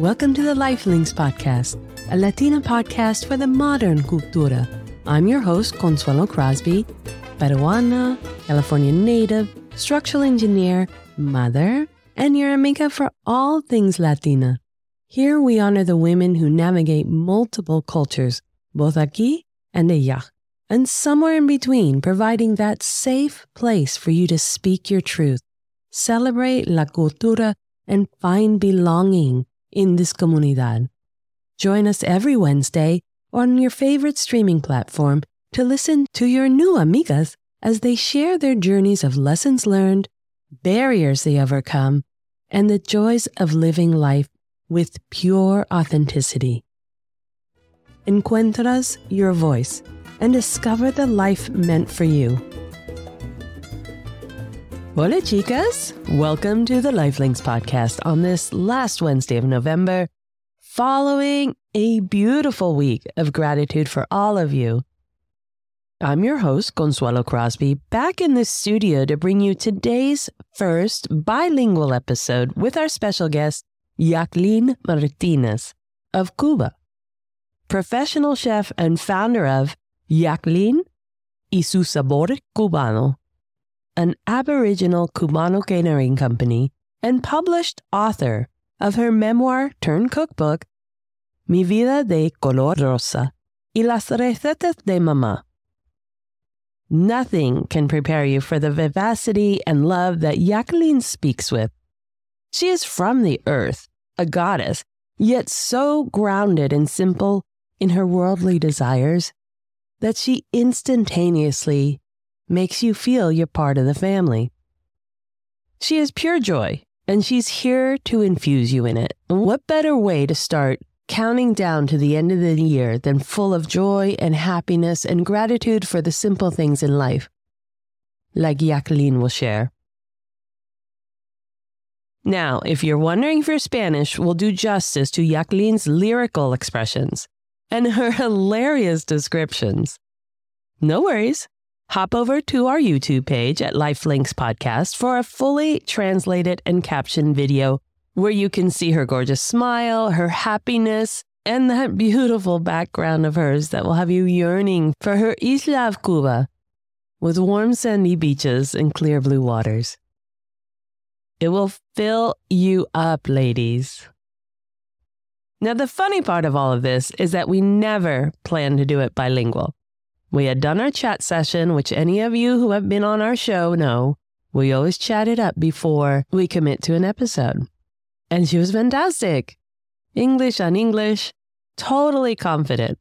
Welcome to the Lifelinks Podcast, a Latina podcast for the modern cultura. I'm your host, Consuelo Crosby, Peruana, California native, structural engineer, mother, and your amiga for all things Latina. Here we honor the women who navigate multiple cultures, both aquí and allá, and somewhere in between, providing that safe place for you to speak your truth, celebrate la cultura, and find belonging in this comunidad. Join us every Wednesday on your favorite streaming platform to listen to your new amigas as they share their journeys of lessons learned, barriers they overcome, and the joys of living life with pure authenticity. Encuentras your voice and discover the life meant for you. Hola, chicas. Welcome to the Lifelinks podcast on this last Wednesday of November, following a beautiful week of gratitude for all of you. I'm your host, Consuelo Crosby, back in the studio to bring you today's first bilingual episode with our special guest, Jacqueline Martinez of Cuba, professional chef and founder of Jacqueline y su Sabor Cubano an Aboriginal Cubano catering company, and published author of her memoir turned cookbook, Mi vida de color rosa y las recetas de mamá. Nothing can prepare you for the vivacity and love that Jacqueline speaks with. She is from the earth, a goddess, yet so grounded and simple in her worldly desires that she instantaneously makes you feel you're part of the family. She is pure joy, and she's here to infuse you in it. And what better way to start counting down to the end of the year than full of joy and happiness and gratitude for the simple things in life, like Jacqueline will share. Now, if you're wondering if your Spanish will do justice to Jacqueline's lyrical expressions and her hilarious descriptions, no worries. Hop over to our YouTube page at Lifelinks Podcast for a fully translated and captioned video where you can see her gorgeous smile, her happiness, and that beautiful background of hers that will have you yearning for her Isla of Cuba with warm sandy beaches and clear blue waters. It will fill you up, ladies. Now, the funny part of all of this is that we never planned to do it bilingual. We had done our chat session, which any of you who have been on our show know. We always chat it up before we commit to an episode. And she was fantastic. English on English, totally confident.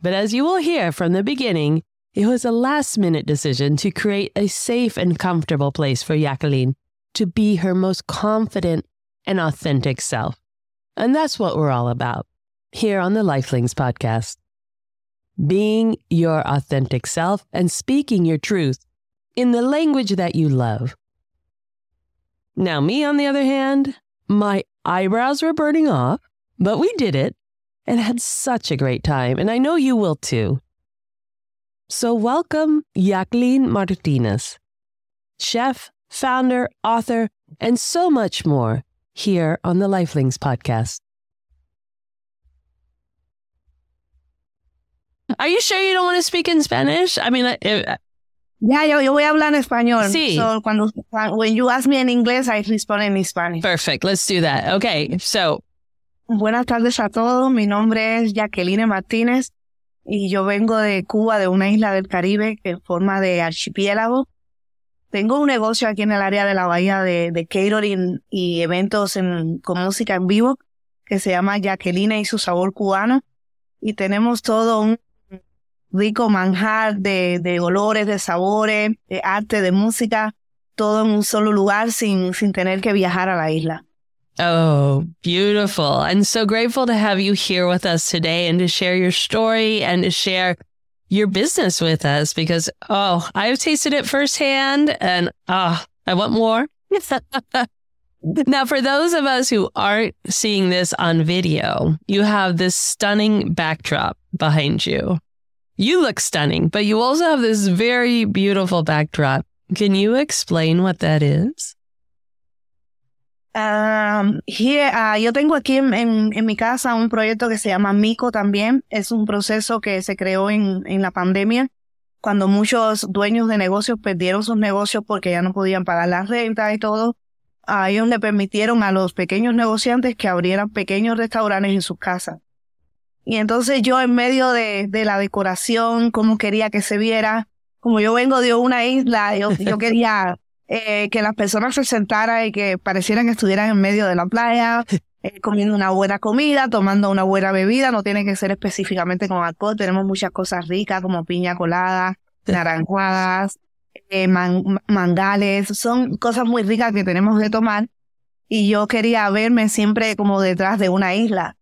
But as you will hear from the beginning, it was a last minute decision to create a safe and comfortable place for Jacqueline to be her most confident and authentic self. And that's what we're all about here on the Lifelings podcast being your authentic self and speaking your truth in the language that you love. Now, me, on the other hand, my eyebrows were burning off, but we did it and had such a great time, and I know you will too. So, welcome Jacqueline Martinez, chef, founder, author, and so much more here on the Lifelings podcast. Are you sure you don't want to speak in Spanish? I mean, if, Ya, yo, yo voy a hablar en español. Sí. So, cuando, when you ask me in English, I respond in Spanish. perfect. Let's do that. Okay. So, Buenas tardes a todos. Mi nombre es Jacqueline Martínez y yo vengo de Cuba, de una isla del Caribe que forma de archipiélago. Tengo un negocio aquí en el área de la bahía de, de catering y eventos en- con música en vivo que se llama Jacqueline y su sabor cubano. Y tenemos todo un rico manjar de, de olores, de sabores, de arte, de música, todo en un solo lugar sin, sin tener que viajar a la isla. oh, beautiful. And so grateful to have you here with us today and to share your story and to share your business with us because, oh, I've tasted it firsthand and, oh, I want more. Now, for those of us who aren't seeing this on video, you have this stunning backdrop behind you. You look stunning, but you also have this very beautiful backdrop. Can you explain what that is? Um, here, uh, yo tengo aquí en, en, en, mi casa un proyecto que se llama Mico también. Es un proceso que se creó en, en la pandemia, cuando muchos dueños de negocios perdieron sus negocios porque ya no podían pagar las rentas y todo. A ellos le permitieron a los pequeños negociantes que abrieran pequeños restaurantes en sus casas. Y entonces yo en medio de, de la decoración, como quería que se viera, como yo vengo de una isla, yo, yo quería eh, que las personas se sentaran y que parecieran que estuvieran en medio de la playa, eh, comiendo una buena comida, tomando una buena bebida, no tiene que ser específicamente con alcohol, tenemos muchas cosas ricas como piña colada, naranjadas, eh, mangales, son cosas muy ricas que tenemos de tomar. Y yo quería verme siempre como detrás de una isla.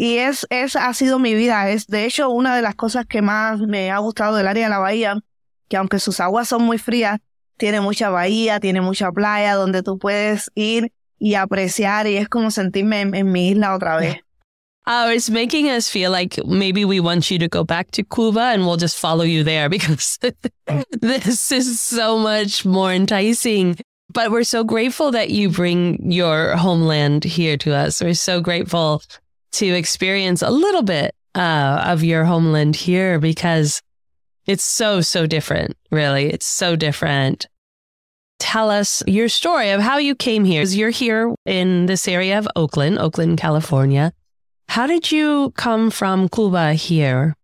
Y es, es, ha sido mi vida. Es, de hecho, una de las cosas que más me ha gustado del área de la bahía, que aunque sus aguas son muy frías, tiene mucha bahía, tiene mucha playa donde tú puedes ir y apreciar y es como sentirme en, mi isla otra vez. Uh, it's making us feel like maybe we want you to go back to Cuba and we'll just follow you there because this is so much more enticing. But we're so grateful that you bring your homeland here to us. We're so grateful to experience a little bit uh, of your homeland here because it's so, so different, really. It's so different. Tell us your story of how you came here. You're here in this area of Oakland, Oakland, California. How did you come from Cuba here?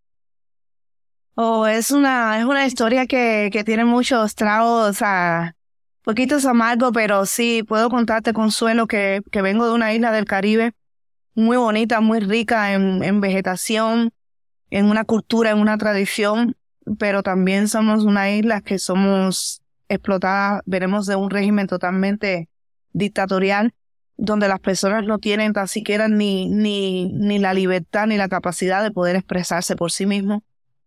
Oh, es una, es una historia que, que tiene muchos tragos, a poquitos amargos, pero sí, puedo contarte, Consuelo, que, que vengo de una isla del Caribe muy bonita, muy rica en, en vegetación, en una cultura, en una tradición pero también somos una isla que somos explotadas, veremos de un régimen totalmente dictatorial, donde las personas no tienen tan siquiera ni, ni, ni la libertad ni la capacidad de poder expresarse por sí mismos,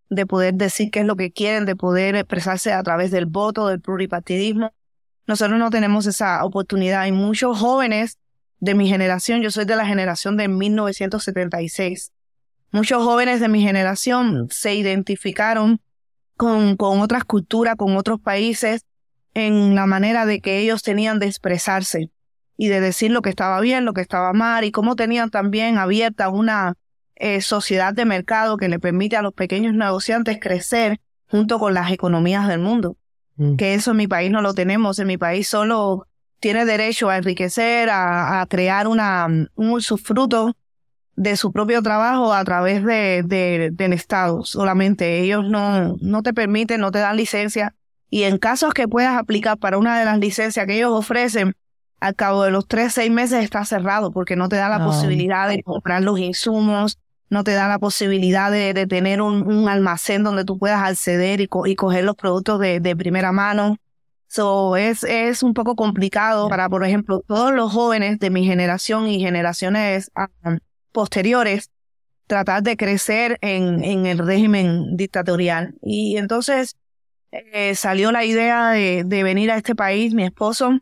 de poder decir qué es lo que quieren, de poder expresarse a través del voto, del pluripartidismo. Nosotros no tenemos esa oportunidad. Hay muchos jóvenes de mi generación, yo soy de la generación de 1976. Muchos jóvenes de mi generación se identificaron con, con otras culturas, con otros países, en la manera de que ellos tenían de expresarse y de decir lo que estaba bien, lo que estaba mal, y cómo tenían también abierta una eh, sociedad de mercado que le permite a los pequeños negociantes crecer junto con las economías del mundo. Mm. Que eso en mi país no lo tenemos. En mi país solo tiene derecho a enriquecer, a, a crear una, un usufruto de su propio trabajo a través de, de, del Estado solamente. Ellos no, no te permiten, no te dan licencia. Y en casos que puedas aplicar para una de las licencias que ellos ofrecen, al cabo de los tres, seis meses está cerrado porque no te da la posibilidad de comprar los insumos, no te da la posibilidad de, de tener un, un, almacén donde tú puedas acceder y, co y coger los productos de, de primera mano. So, es, es un poco complicado para, por ejemplo, todos los jóvenes de mi generación y generaciones um, posteriores tratar de crecer en, en el régimen dictatorial. Y entonces eh, salió la idea de, de, venir a este país. Mi esposo,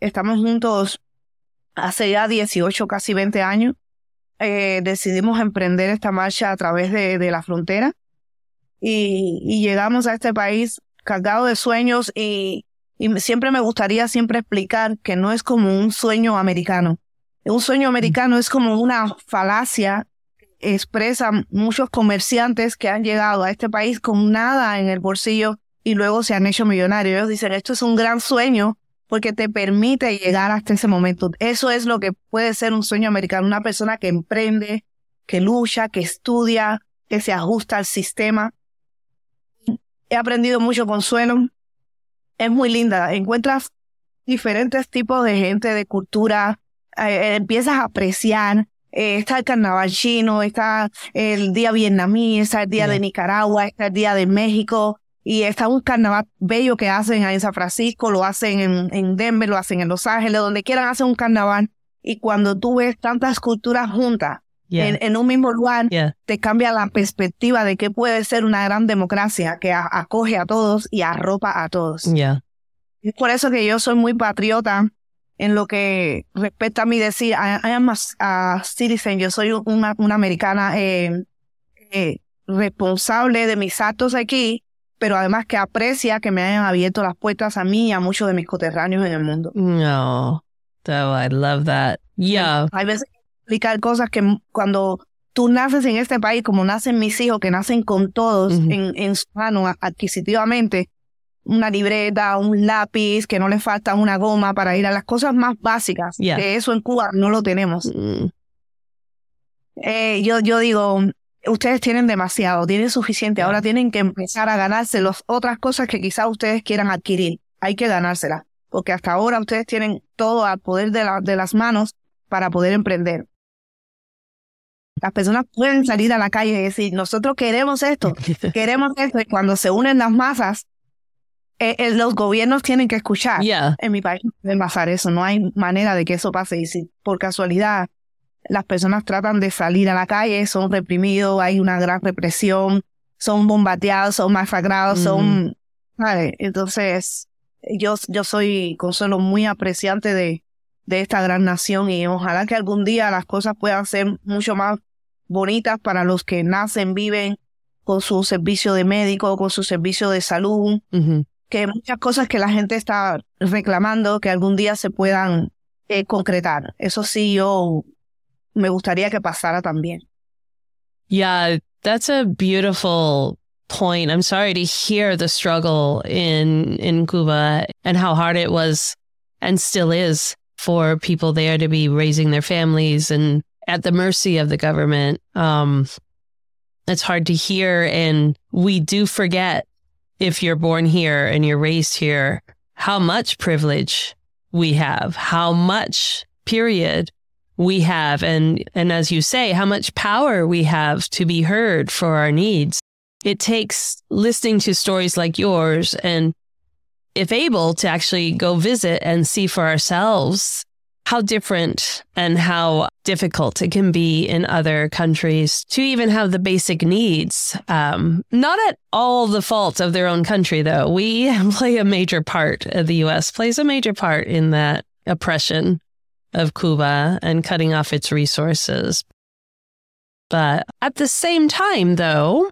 estamos juntos hace ya 18, casi 20 años. Eh, decidimos emprender esta marcha a través de, de la frontera y, y, llegamos a este país cargado de sueños y, y siempre me gustaría siempre explicar que no es como un sueño americano un sueño americano es como una falacia expresa muchos comerciantes que han llegado a este país con nada en el bolsillo y luego se han hecho millonarios. Ellos dicen, esto es un gran sueño porque te permite llegar hasta ese momento. Eso es lo que puede ser un sueño americano, una persona que emprende, que lucha, que estudia, que se ajusta al sistema. He aprendido mucho consuelo. Es muy linda. Encuentras diferentes tipos de gente, de cultura, eh, empiezas a apreciar. Eh, está el carnaval chino, está el día vietnamí, está el día de Nicaragua, está el día de México y está un carnaval bello que hacen en San Francisco, lo hacen en, en Denver, lo hacen en Los Ángeles, donde quieran hacen un carnaval. Y cuando tú ves tantas culturas juntas en, en, un mismo lugar, te cambia la perspectiva de que puede ser una gran democracia que acoge a todos y arropa a todos. Es por eso que yo soy muy patriota en lo que respecta a mi decir, I, am a, citizen, yo soy una, una americana eh, eh, responsable de mis actos aquí, pero además que aprecia que me hayan abierto las puertas a mí y a muchos de mis coterráneos en el mundo. No. Oh, I love that. Yeah. Hay veces explicar cosas que cuando tú naces en este país, como nacen mis hijos, que nacen con todos en, en su mano adquisitivamente, una libreta, un lápiz, que no le falta una goma para ir a las cosas más básicas, que eso en Cuba no lo tenemos. Mm. Eh, yo, yo digo, ustedes tienen demasiado, tienen suficiente, ahora tienen que empezar a ganarse las otras cosas que quizás ustedes quieran adquirir. Hay que ganárselas, porque hasta ahora ustedes tienen todo al poder de, de las manos para poder emprender. Las personas pueden salir a la calle y decir, nosotros queremos esto, queremos esto, y cuando se unen las masas, eh, eh, los gobiernos tienen que escuchar. En mi país no puede pasar eso, no hay manera de que eso pase. Y si por casualidad las personas tratan de salir a la calle, son reprimidos, hay una gran represión, son bombardeados, son masacrados, son... Entonces, yo, yo soy, Consuelo, muy apreciante de, de esta gran nación y ojalá que algún día las cosas puedan ser mucho más bonitas para los que nacen, viven con su servicio de médico, con su servicio de salud, que muchas cosas que la gente está reclamando que algún día se puedan eh, concretar. Eso sí, yo me gustaría que pasara también. Yeah, that's a beautiful point. I'm sorry to hear the struggle in in Cuba and how hard it was and still is for people there to be raising their families and at the mercy of the government. Um, it's hard to hear, and we do forget if you're born here and you're raised here how much privilege we have, how much period we have and and as you say how much power we have to be heard for our needs it takes listening to stories like yours and if able to actually go visit and see for ourselves how different and how difficult it can be in other countries to even have the basic needs. Um, not at all the fault of their own country, though. We play a major part, uh, the US plays a major part in that oppression of Cuba and cutting off its resources. But at the same time, though,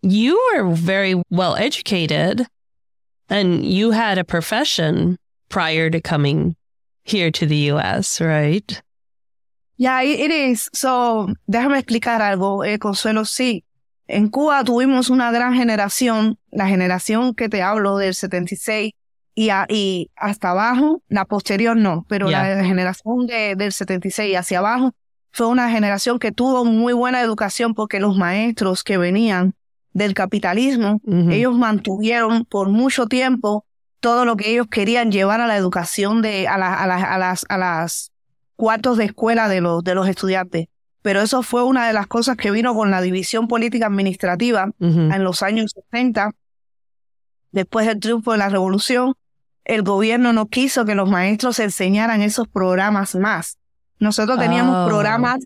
you were very well educated and you had a profession prior to coming here to the US, right? Yeah, it is. So, déjame explicar algo, eh, Consuelo. Sí, en Cuba tuvimos una gran generación, la generación que te hablo del 76 y, y hasta abajo, la posterior no, pero la generación de, del 76 y hacia abajo fue una generación que tuvo muy buena educación porque los maestros que venían del capitalismo, ellos mantuvieron por mucho tiempo todo lo que ellos querían llevar a la educación de, a, a, a las, a las cuartos de escuela de los, de los estudiantes. Pero eso fue una de las cosas que vino con la división política administrativa en los años 60, después del triunfo de la revolución. El gobierno no quiso que los maestros enseñaran esos programas más. Nosotros teníamos oh. programas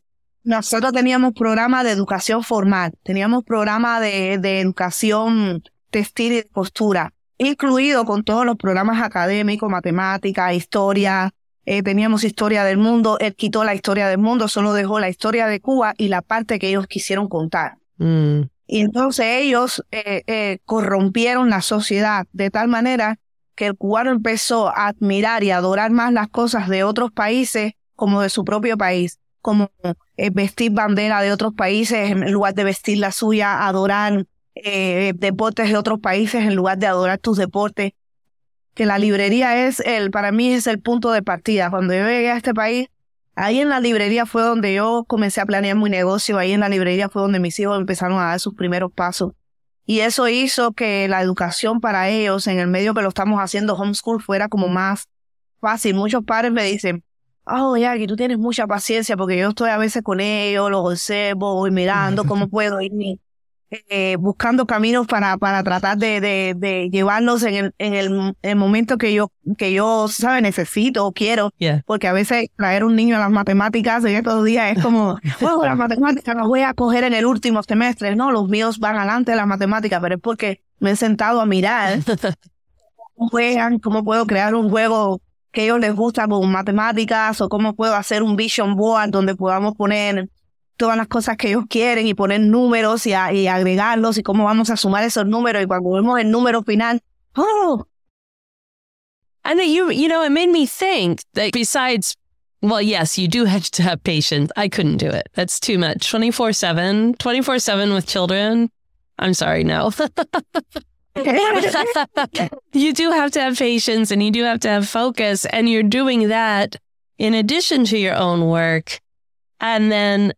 nosotros teníamos programas de educación formal, teníamos programas de, de, educación textil y de costura, incluido con todos los programas académicos, matemática, historia, eh, teníamos historia del mundo, él quitó la historia del mundo, solo dejó la historia de Cuba y la parte que ellos quisieron contar. Mm. Y entonces ellos eh, eh, corrompieron la sociedad de tal manera que el cubano empezó a admirar y adorar más las cosas de otros países como de su propio país, como vestir bandera de otros países en lugar de vestir la suya, adorar eh, deportes de otros países en lugar de adorar tus deportes. Que la librería es el, para mí es el punto de partida. Cuando yo llegué a este país, ahí en la librería fue donde yo comencé a planear mi negocio, ahí en la librería fue donde mis hijos empezaron a dar sus primeros pasos. Y eso hizo que la educación para ellos, en el medio que lo estamos haciendo homeschool, fuera como más fácil. Muchos padres me dicen, oh, que tú tienes mucha paciencia porque yo estoy a veces con ellos, los observo, voy mirando cómo puedo ir eh, buscando caminos para, para tratar de, de, de llevarlos en el, en el, el, momento que yo, que yo, ¿sabe? Necesito o quiero. Porque a veces traer un niño a las matemáticas en estos días es como, oh, las matemáticas las voy a coger en el último semestre. No, los míos van adelante de las matemáticas, pero es porque me he sentado a mirar cómo juegan, cómo puedo crear un juego que a ellos les gusta con matemáticas o cómo puedo hacer un vision board donde podamos poner todas las cosas que ellos quieren y poner números y, agregarlos y cómo vamos a sumar esos números y cuando vemos el número final, ¡oh! And you, you know, it made me think that besides, well, yes, you do have to have patience. I couldn't do it. That's too much. 24 7, 24 7 with children. I'm sorry, no. you do have to have patience and you do have to have focus. And you're doing that in addition to your own work. And then,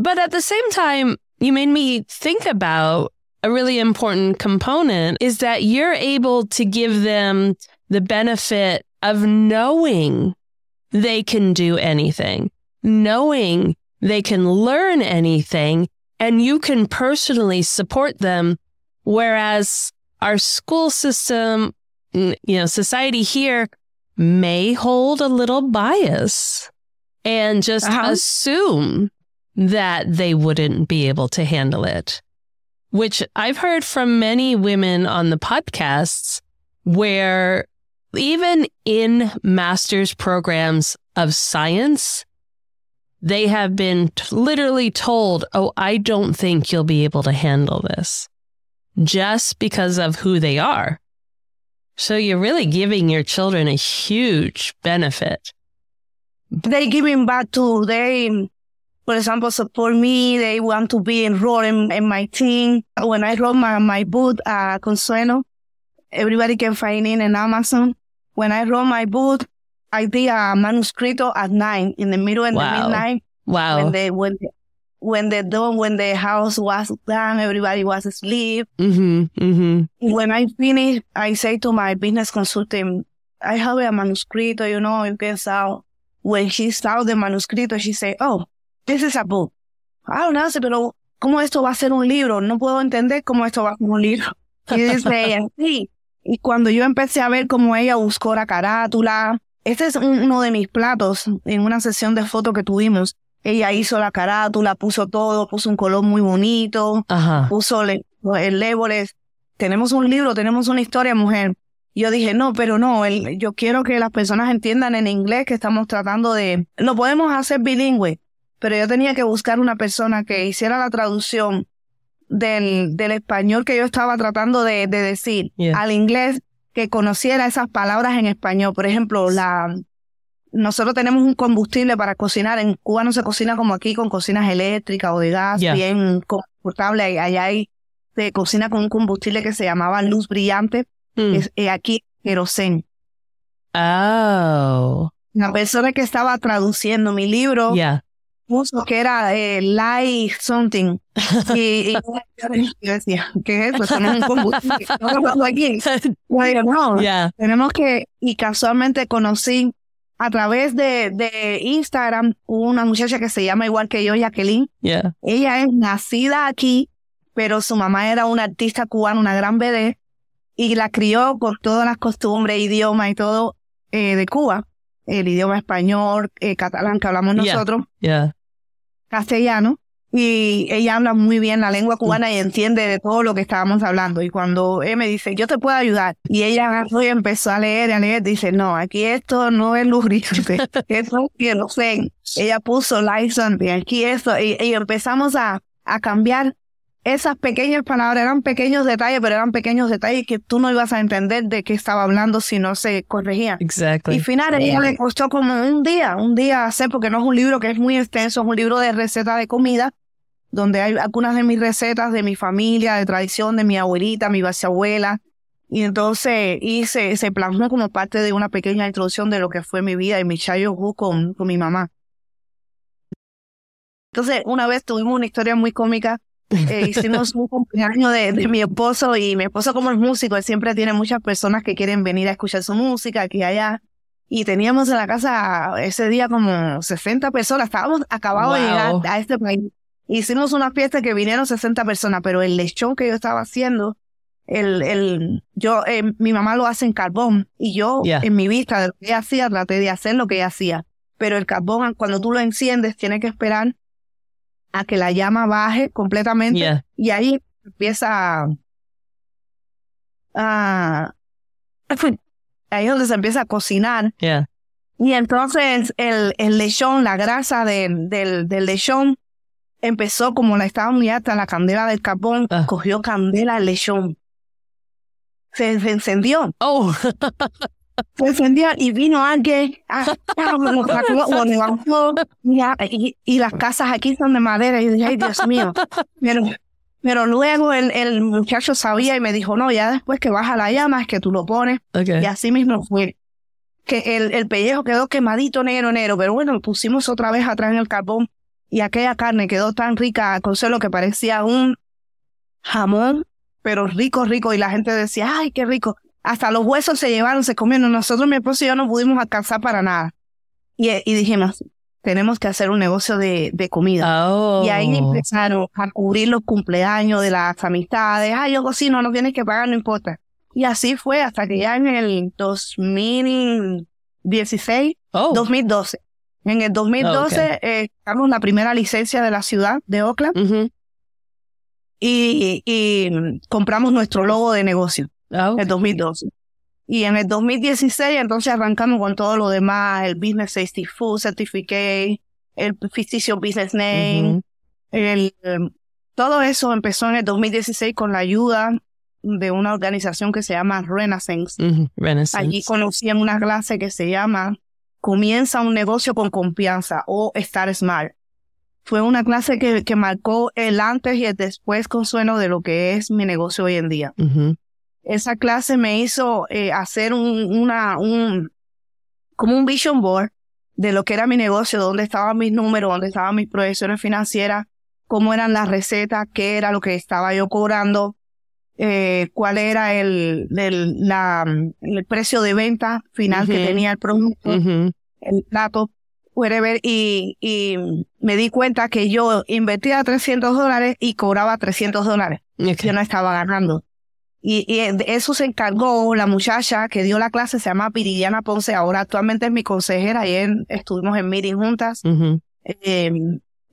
but at the same time, you made me think about a really important component is that you're able to give them the benefit of knowing they can do anything, knowing they can learn anything, and you can personally support them. Whereas our school system, you know, society here may hold a little bias and just uh-huh. assume that they wouldn't be able to handle it, which I've heard from many women on the podcasts where even in master's programs of science, they have been t- literally told, Oh, I don't think you'll be able to handle this just because of who they are. So you're really giving your children a huge benefit. They giving back to they, for example, support me. They want to be enrolled in, in my team. When I wrote my, my book, uh, Consuelo, everybody can find it in Amazon. When I wrote my book, I did a manuscrito at night in the middle of wow. the midnight. Wow. When they, when, when the done, when the house was done, everybody was asleep. Mm-hmm, mm-hmm. When I finish, I say to my business consultant, I have a manuscrito, you know, you can saw. When she saw the manuscrito, she said, oh, this is a book. I don't know, pero ¿cómo esto va a ser un libro? No puedo entender cómo esto va a ser un libro. Y dice ella, sí. Y cuando yo empecé a ver cómo ella buscó la carátula, este es uno de mis platos en una sesión de fotos que tuvimos. Ella hizo la carátula, puso todo, puso un color muy bonito, puso el, el Tenemos un libro, tenemos una historia, mujer. Yo dije, no, pero no, yo quiero que las personas entiendan en inglés que estamos tratando de... Lo podemos hacer bilingüe, pero yo tenía que buscar una persona que hiciera la traducción del, del español que yo estaba tratando de, decir al inglés, que conociera esas palabras en español. Por ejemplo, la, nosotros tenemos un combustible para cocinar. En Cuba no se cocina como aquí con cocinas eléctricas o de gas, bien confortable. Allá hay, se cocina con un combustible que se llamaba luz brillante. Mm. Es, eh, aquí, querosén. Oh. La persona que estaba traduciendo mi libro puso que era eh, light something. Y, yo decía, ¿qué es eso? Tenemos un combustible. No aquí. no, tenemos que, y casualmente conocí a través de, de Instagram una muchacha que se llama igual que yo, Jacqueline. Ella es nacida aquí, pero su mamá era una artista cubana, una gran bebé, y la crió con todas las costumbres, idioma y todo eh, de Cuba. El idioma español, eh, catalán que hablamos nosotros, castellano y ella habla muy bien la lengua cubana y entiende de todo lo que estábamos hablando. Y cuando él me dice, yo te puedo ayudar, y ella agarró y empezó a leer a leer, dice, no, aquí esto no es lubricante, esto que lo sé. Ella puso light aquí esto, y, y empezamos a, a cambiar esas pequeñas palabras, eran pequeños detalles, pero eran pequeños detalles que tú no ibas a entender de qué estaba hablando si no se corregía. Exactly. Y final, ella le costó como un día, un día hacer, porque no es un libro que es muy extenso, es un libro de receta de comida, donde hay algunas de mis recetas de mi familia, de tradición, de mi abuelita, mi bisabuela. Y entonces hice, se plasmó como parte de una pequeña introducción de lo que fue mi vida y mi childhood con, con mi mamá. Entonces, una vez tuvimos una historia muy cómica. Eh, hicimos un cumpleaños de, de, mi esposo y mi esposo como es músico, él siempre tiene muchas personas que quieren venir a escuchar su música aquí y allá. Y teníamos en la casa ese día como 60 personas. Estábamos acabados de llegar a este país. Hicimos una fiesta que vinieron 60 personas, pero el lechón que yo estaba haciendo, el, el, yo, eh, mi mamá lo hace en carbón y yo en mi vista de lo que ella hacía traté de hacer lo que ella hacía. Pero el carbón, cuando tú lo enciendes, tienes que esperar a que la llama baje completamente y ahí empieza a... ahí es donde se empieza a cocinar. Y entonces el, el lechón, la grasa del, del lechón empezó como la estaba muy alta la candela del carbón, ah. cogió candela el lechón. Se, encendió. Oh. defendía y vino alguien, ah, ah, sacó, y, y- y las casas aquí son de madera. Y dije, ay, Dios mío. Pero, pero luego el, el muchacho sabía y me dijo, no, ya después que baja la llama es que tú lo pones. Okay. Y así mismo fue. Que el, el pellejo quedó quemadito negro, negro, pero bueno, lo pusimos otra vez atrás en el carbón y aquella carne quedó tan rica, Consuelo, que parecía un jamón, pero rico, rico. Y la gente decía, ay, qué rico. Hasta los huesos se llevaron, se comieron. Nosotros, mi esposo y yo, no pudimos alcanzar para nada. Y, y dijimos, tenemos que hacer un negocio de, de comida. Oh. Y ahí empezaron a cubrir los cumpleaños de las amistades. Ah, yo cocino, no tienes que pagar, no importa. Y así fue hasta que ya en el 2016, Oh. 2012. En el 2012 eh, sacamos la primera licencia de la ciudad de Oakland y, y compramos nuestro logo de negocio Oh. en el 2012. Y en el 2016 entonces arrancamos con todo lo demás, el Business Safety Food Certificate, el ficticio Business Name, Mhm. el, em, todo eso empezó en el 2016 con la ayuda de una organización que se llama Renaissance. Mhm. Renaissance. Allí conocí en una clase que se llama Comienza un negocio con confianza o Estar Smart. Fue una clase que, que marcó el antes y el después consuelo de lo que es mi negocio hoy en día. Mhm. Esa clase me hizo eh, hacer un, una, un, como un vision board de lo que era mi negocio, dónde estaban mis números, dónde estaban mis proyecciones financieras, cómo eran las recetas, qué era lo que estaba yo cobrando, eh, cuál era el, el, la, el precio de venta final que tenía el producto, el plato, whatever, y, y me di cuenta que yo invertía 300 dólares y cobraba 300 dólares Okay. yo no estaba ganando. Y, y de eso se encargó la muchacha que dio la clase, se llama Viridiana Ponce, ahora actualmente es mi consejera, ayer estuvimos en meeting juntas, Mhm. eh,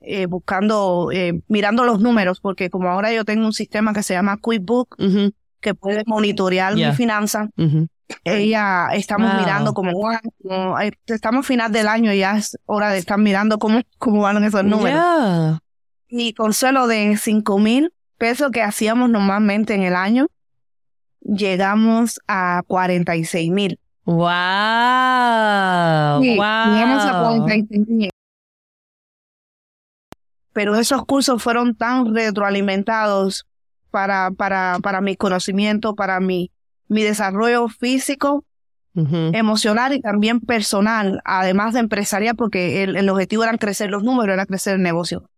eh, buscando, eh, mirando los números, porque como ahora yo tengo un sistema que se llama QuickBook, que puede monitorear Yeah. mi finanza, ella, estamos Wow. mirando como, wow, como, eh, estamos final del año y ya es hora de estar mirando cómo, cómo van esos números. Yeah. Y consuelo de cinco mil pesos que hacíamos normalmente en el año, llegamos a 46 mil. Wow. Sí, Llegamos a wow. 46 mil. Pero esos cursos fueron tan retroalimentados para, para, para mi conocimiento, para mi, mi desarrollo físico, emocional y también personal, además de empresarial, porque el, el objetivo era crecer los números, era crecer el negocio.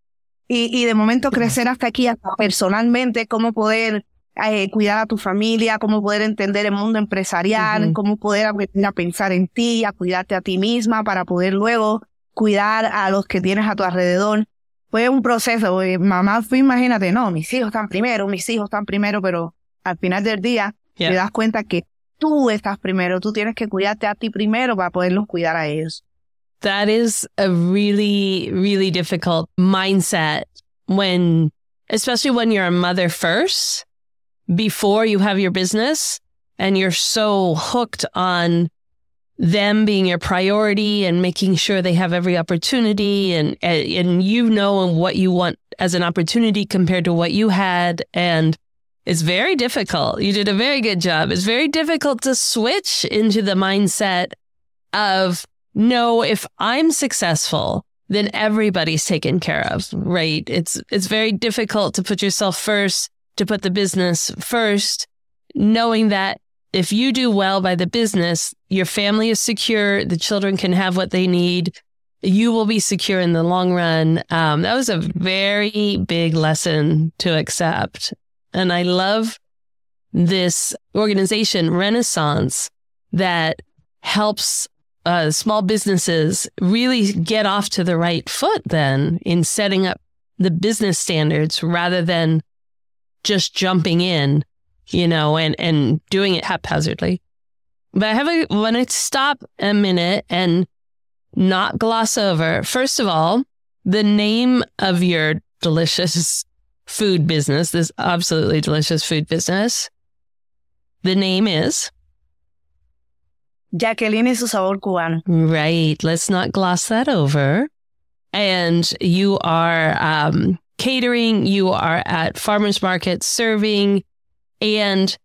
Y, y de momento crecer hasta aquí, hasta personalmente, cómo poder eh, cuidar a tu familia, cómo poder entender el mundo empresarial, Ujú. cómo poder aprender a pensar en ti, a cuidarte a ti misma para poder luego cuidar a los que tienes a tu alrededor. Fue un proceso, eh, mamá fue, imagínate, no, mis hijos están primero, mis hijos están primero, pero al final del día te das cuenta que tú estás primero, tú tienes que cuidarte a ti primero para poderlos cuidar a ellos. That is a really, really difficult mindset when, especially when you're a mother first, before you have your business, and you're so hooked on them being your priority and making sure they have every opportunity and eh, and you know what you want as an opportunity compared to what you had and it's very difficult. You did a very good job. It's very difficult to switch into the mindset of no, if I'm successful, then everybody's taken care of, right? It's it's very difficult to put yourself first, to put the business first, knowing that if you do well by the business, your family is secure, the children can have what they need, you will be secure in the long run. Um, that was a very big lesson to accept. And I love this organization, Renaissance, that helps uh, small businesses really get off to the right foot then in setting up the business standards rather than just jumping in, you know, and, and doing it haphazardly. But I have a, when I stop a minute and not gloss over. First of all, the name of your delicious food business, this absolutely delicious food business, the name is Jacqueline y su sabor cubano. Right. Let's not gloss that over. And you are um, catering, you are at farmers markets serving, and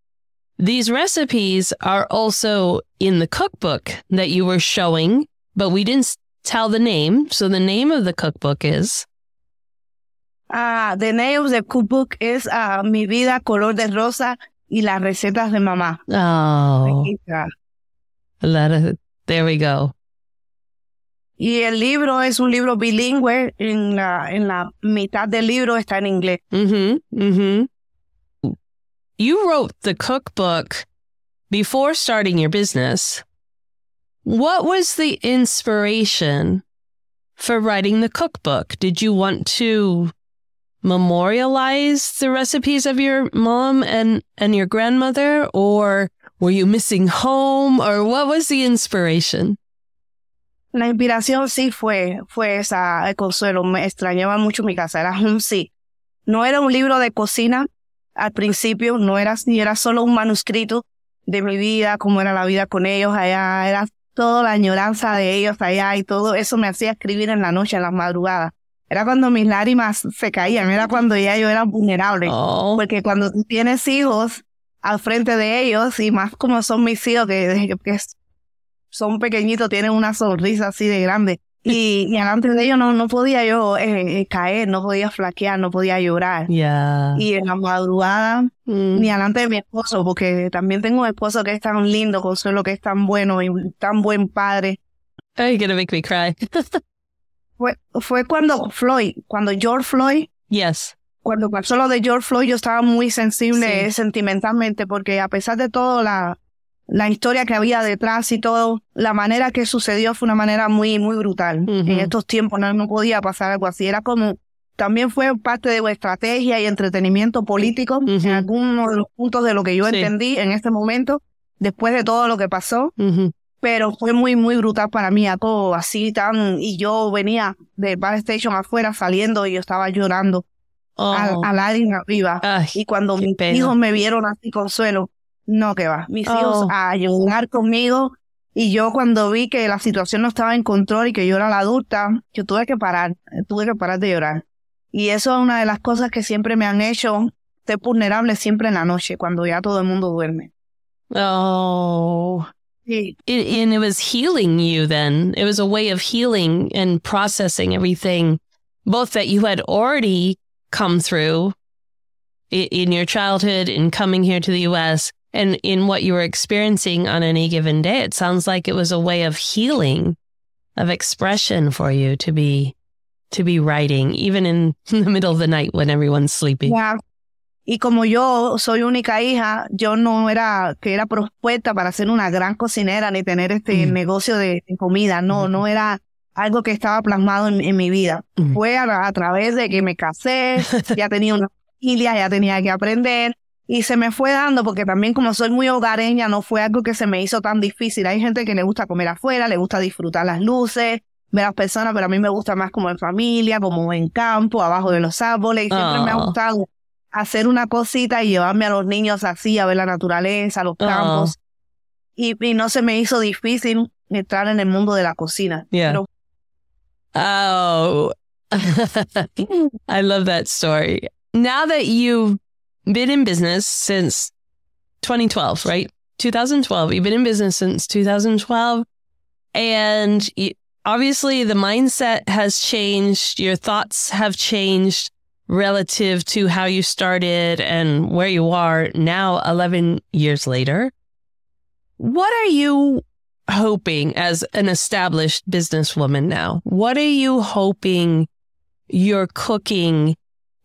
these recipes are also in the cookbook that you were showing, but we didn't tell the name. So the name of the cookbook is Ah, the name of the cookbook is ah, Mi vida color de rosa y las recetas de mamá. Oh, Aquí está. a lot of, there we go. Y el libro es un libro bilingüe. En la, en la mitad del libro está en inglés. Mm-hmm. Mm-hmm. You wrote the cookbook before starting your business. What was the inspiration for writing the cookbook? Did you want to memorialize the recipes of your mom and, and your grandmother? Or were you missing home? Or what was the inspiration? La inspiración sí fue, fue esa, el consuelo. Me extrañaba mucho mi casa. Era un sí. No era un libro de cocina al principio, no era ni era solo un manuscrito de mi vida, cómo era la vida con ellos allá. Era toda la añoranza de ellos allá y todo eso me hacía escribir en la noche, en las madrugadas. Era cuando mis lágrimas se caían, era cuando ya yo era vulnerable. Oh, Porque cuando tienes hijos al frente de ellos, y más como son mis hijos, que, que son pequeñitos, tienen una sonrisa así de grande. Y, y delante de ellos no, no podía yo eh, eh, caer, no podía flaquear, no podía llorar. yeah. Y en la madrugada, Mm. ni delante de mi esposo, porque también tengo un esposo que es tan lindo, Consuelo, que es tan bueno y tan buen padre. Oh, you're going to make me cry. Fue, fue cuando Floyd, cuando George Floyd yes. cuando pasó lo de George Floyd, yo estaba muy sensible Sí. sentimentalmente, porque a pesar de todo, la, la historia que había detrás y todo, la manera que sucedió fue una manera muy, muy brutal. En estos tiempos no, no podía pasar algo así. Era como, también fue parte de estrategia y entretenimiento político Ujú. en algunos de los puntos de lo que yo Sí. entendí en este momento, después de todo lo que pasó pero fue muy, muy brutal para mí, algo así tan, y yo venía del bar station afuera saliendo y yo estaba llorando Oh. al aire arriba. Ay, Y cuando mis pena. hijos me vieron así consuelo, no que va, mis hijos Oh. a llorar conmigo. Y yo cuando vi que la situación no estaba en control y que yo era la adulta, yo tuve que parar, tuve que parar de llorar. Y eso es una de las cosas que siempre me han hecho ser vulnerable siempre en la noche, cuando ya todo el mundo duerme. Oh. Sí, It, and it was healing you then. It was a way of healing and processing everything, both that you had already come through in your childhood and coming here to the US and in what you were experiencing on any given day. It sounds like it was a way of healing, of expression for you to be to be writing, even in the middle of the night when everyone's sleeping. Ya. Y como yo soy única hija, yo no era que era propuesta para ser una gran cocinera ni tener este Mm. negocio de, de comida. No, Ujú. no era algo que estaba plasmado en, en mi vida. Mm. Fue a, a través de que me casé, ya tenía una familia, ya tenía que aprender. Y se me fue dando porque también como soy muy hogareña, no fue algo que se me hizo tan difícil. Hay gente que le gusta comer afuera, le gusta disfrutar las luces, ver a las personas, pero a mí me gusta más como en familia, como en campo, abajo de los árboles. Y siempre me ha Oh. gustado hacer una cosita y llevarme a los niños así, a ver la naturaleza, los campos. Y, y no se me hizo difícil entrar en el mundo de la cocina. Yeah. Pero Oh, I love that story. Now that you've been in business since 2012, right? 2012. You've been in business since 2012. And you, obviously, the mindset has changed. Your thoughts have changed relative to how you started and where you are now, 11 years later. What are you hoping as an established businesswoman now? What are you hoping your cooking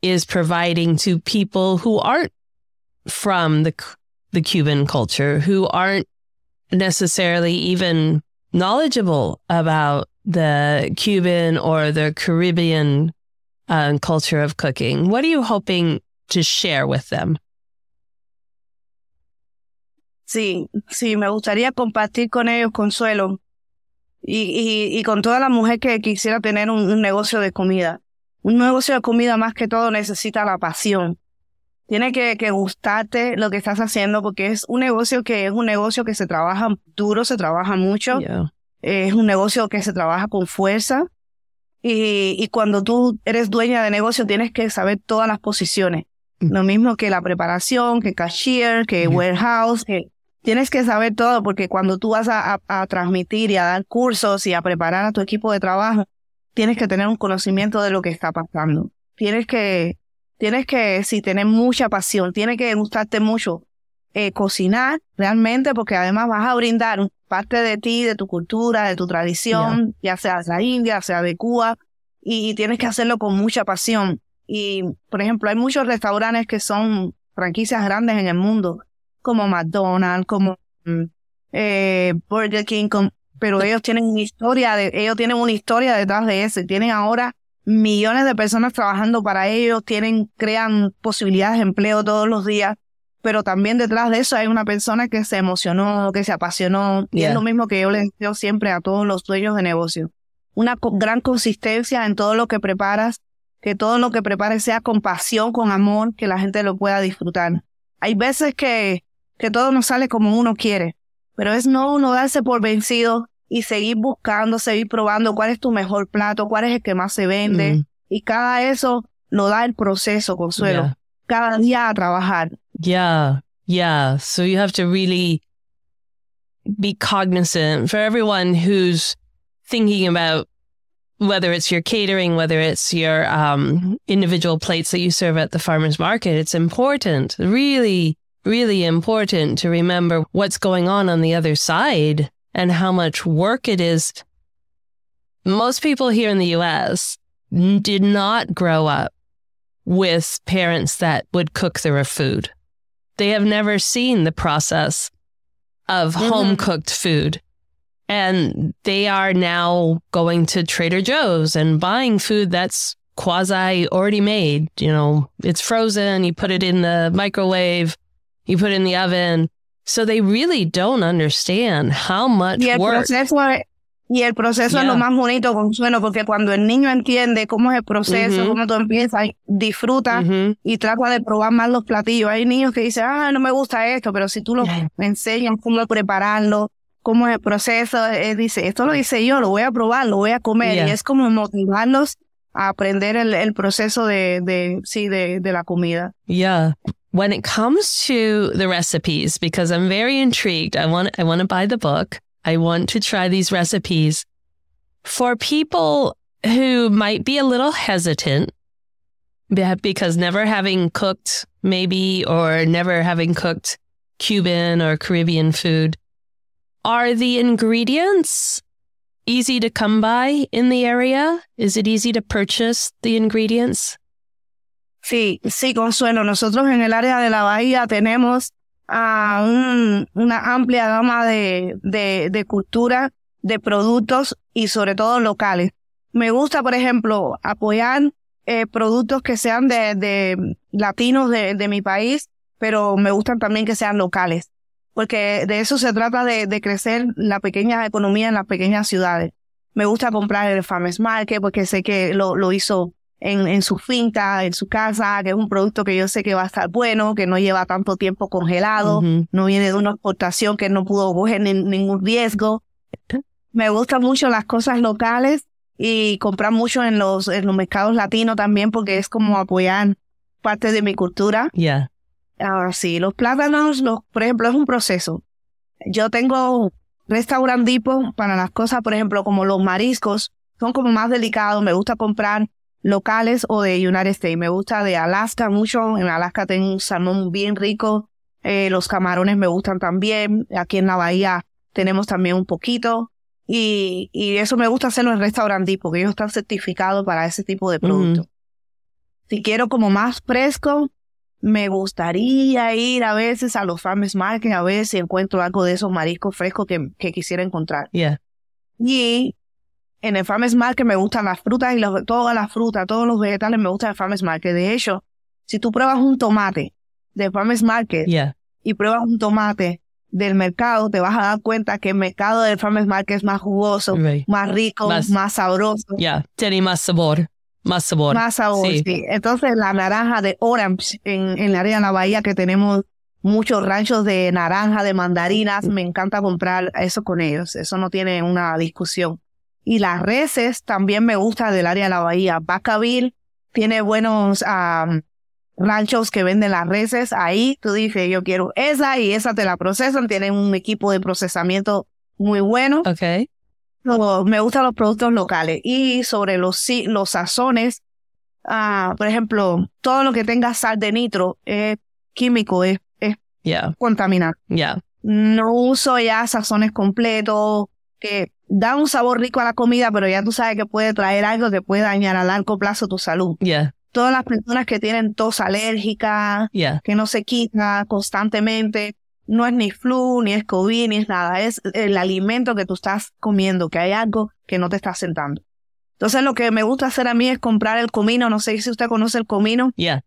is providing to people who aren't from the the Cuban culture, who aren't necessarily even knowledgeable about the Cuban or the Caribbean uh, culture of cooking? What are you hoping to share with them? Sí, sí, me gustaría compartir con ellos consuelo y, y, y con toda la mujer que quisiera tener un, un negocio de comida. Un negocio de comida más que todo necesita la pasión. Tiene que, que gustarte lo que estás haciendo porque es un negocio que es un negocio que se trabaja duro, se trabaja mucho, Yeah. es un negocio que se trabaja con fuerza y, y cuando tú eres dueña de negocio tienes que saber todas las posiciones. Mm. Lo mismo que la preparación, que cashier, que warehouse, que tienes que saber todo porque cuando tú vas a, a, transmitir y a dar cursos y a preparar a tu equipo de trabajo, tienes que tener un conocimiento de lo que está pasando. Tienes que, tienes que, sí, tener mucha pasión, tiene que gustarte mucho eh, cocinar realmente porque además vas a brindar parte de ti, de tu cultura, de tu tradición, ya sea de la India, sea de Cuba, y, tienes que hacerlo con mucha pasión. Y, por ejemplo, hay muchos restaurantes que son franquicias grandes en el mundo, como McDonald's, como mm, eh, Burger King, pero ellos tienen una historia, de, ellos tienen una historia detrás de eso, tienen ahora millones de personas trabajando para ellos, tienen, crean posibilidades de empleo todos los días, pero también detrás de eso hay una persona que se emocionó, que se apasionó, y es lo mismo que yo les digo siempre a todos los dueños de negocio. Una gran consistencia en todo lo que preparas, que todo lo que prepares sea con pasión, con amor, que la gente lo pueda disfrutar. Hay veces que, que todo no sale como uno quiere, pero es no uno darse por vencido y seguir buscando, seguir probando cuál es tu mejor plato, cuál es el que más se vende. Mm. Y cada eso lo da el proceso, Consuelo. Cada día a trabajar. Yeah, yeah. So you have to really be cognizant for everyone who's thinking about whether it's your catering, whether it's your um, individual plates that you serve at the farmer's market. It's important, really, really important to remember what's going on on the other side and how much work it is. Most people here in the US did not grow up with parents that would cook their food. They have never seen the process of mm-hmm. home cooked food. And they are now going to Trader Joe's and buying food that's quasi already made. You know, it's frozen, you put it in the microwave, you put it in the oven. So they really don't understand how much y el work. Proceso, y el proceso yeah. es lo más bonito, Consuelo, porque cuando el niño entiende cómo es el proceso, mm -hmm. cómo tú empiezas, disfruta mm -hmm. y trata de probar más los platillos. Hay niños que dicen, ah, no me gusta esto, pero si tú los yeah. enseñas cómo prepararlo, cómo es el proceso, él dice, esto lo hice yo, lo voy a probar, lo voy a comer. Yeah. Y es como motivarlos a aprender el, el proceso de, de, sí, de, de la comida. Yeah. When it comes to the recipes, because I'm very intrigued, I want, I want to buy the book. I want to try these recipes. For people who might be a little hesitant because never having cooked maybe or never having cooked Cuban or Caribbean food, are the ingredients easy to come by in the area? Is it easy to purchase the ingredients? Sí, sí, Consuelo. Nosotros en el área de la bahía tenemos a un, una amplia gama de, de, de cultura, de productos y sobre todo locales. Me gusta, por ejemplo, apoyar eh, productos que sean de, de latinos de, de, mi país, pero me gustan también que sean locales, porque de eso se trata de, de crecer la pequeña economía en las pequeñas ciudades. Me gusta comprar el Farmers Market porque sé que lo, lo hizo en, en su finca, en su casa, que es un producto que yo sé que va a estar bueno, que no lleva tanto tiempo congelado, no viene de una exportación que no pudo coger ningún riesgo. Me gustan mucho las cosas locales y comprar mucho en los, en los mercados latinos también porque es como apoyar parte de mi cultura. Yeah. Ahora sí, los plátanos, los, por ejemplo, es un proceso. Yo tengo restaurantipo para las cosas, por ejemplo, como los mariscos, son como más delicados. Me gusta comprar locales o de United States. Me gusta de Alaska mucho. En Alaska tengo un salmón bien rico. Eh, los camarones me gustan también. Aquí en la bahía tenemos también un poquito. Y, y eso me gusta hacerlo en restaurantes porque ellos están certificados para ese tipo de producto. Si quiero como más fresco, me gustaría ir a veces a los farmers market a ver si encuentro algo de esos mariscos frescos que, que quisiera encontrar. Yeah. Y en el Farmers Market me gustan las frutas y todas las frutas, todos los vegetales me gustan el Farmers Market. De hecho, si tú pruebas un tomate de Farmers Market y pruebas un tomate del mercado, te vas a dar cuenta que el mercado del Farmers Market es más jugoso, más rico, más, sabroso. Ya, tiene más sabor. Más sabor. Más sabor, sí. Entonces, la naranja de Orange en, en la área de la bahía que tenemos muchos ranchos de naranja, de mandarinas, me encanta comprar eso con ellos. Eso no tiene una discusión. Y las reses también me gusta del área de la bahía. Vacaville tiene buenos ranchos que venden las reses, ahí tú dices, yo quiero esa y esa te la procesan, tienen un equipo de procesamiento muy bueno. No, me gustan los productos locales. Y sobre los, los sazones, ah, por ejemplo, todo lo que tenga sal de nitro es químico, es, es Yeah. contaminante. Yeah. No uso ya sazones completos que da un sabor rico a la comida, pero ya tú sabes que puede traer algo que puede dañar a largo plazo tu salud. Yeah. Todas las personas que tienen tos alérgica, Yeah. que no se quita constantemente, no es ni flu, ni es COVID, ni es nada, es el alimento que tú estás comiendo, que hay algo que no te está sentando. Entonces lo que me gusta hacer a mí es comprar el comino, no sé si usted conoce el comino. Yeah.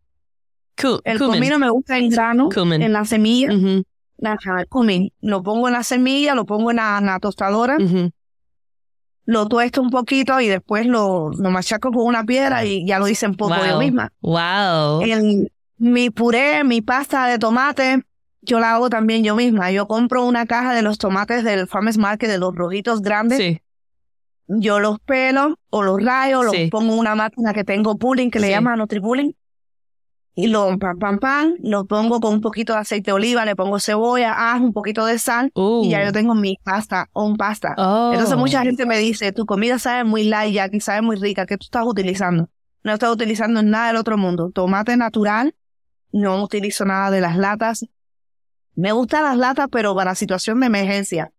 Cool. El cumin. comino me gusta en grano, Cumin. en la semilla. Mhm. Ajá, el cumin. Lo pongo en la semilla, lo pongo en la, en la tostadora, Mhm. Lo tuesto un poquito y después lo, lo machaco con una piedra y ya lo hice en poco yo misma. Wow. El- mi puré, mi pasta de tomate, yo la hago también yo misma. Yo compro una caja de los tomates del Farmers Market, de los rojitos grandes. Sí. Yo los pelo o los rayo, los Sí. pongo en una máquina que tengo pulling, que le llaman Nutri-Pulling. Y lo pam, pam, pam, lo pongo con un poquito de aceite de oliva, le pongo cebolla, ajo, un poquito de sal. Y ya yo tengo mi pasta, un pasta. Oh. Entonces mucha gente me dice, tu comida sabe muy light ya, que sabe muy rica, ¿qué tú estás utilizando? No estoy utilizando nada del otro mundo. Tomate natural, no utilizo nada de las latas. Me gustan las latas, pero para situación de emergencia.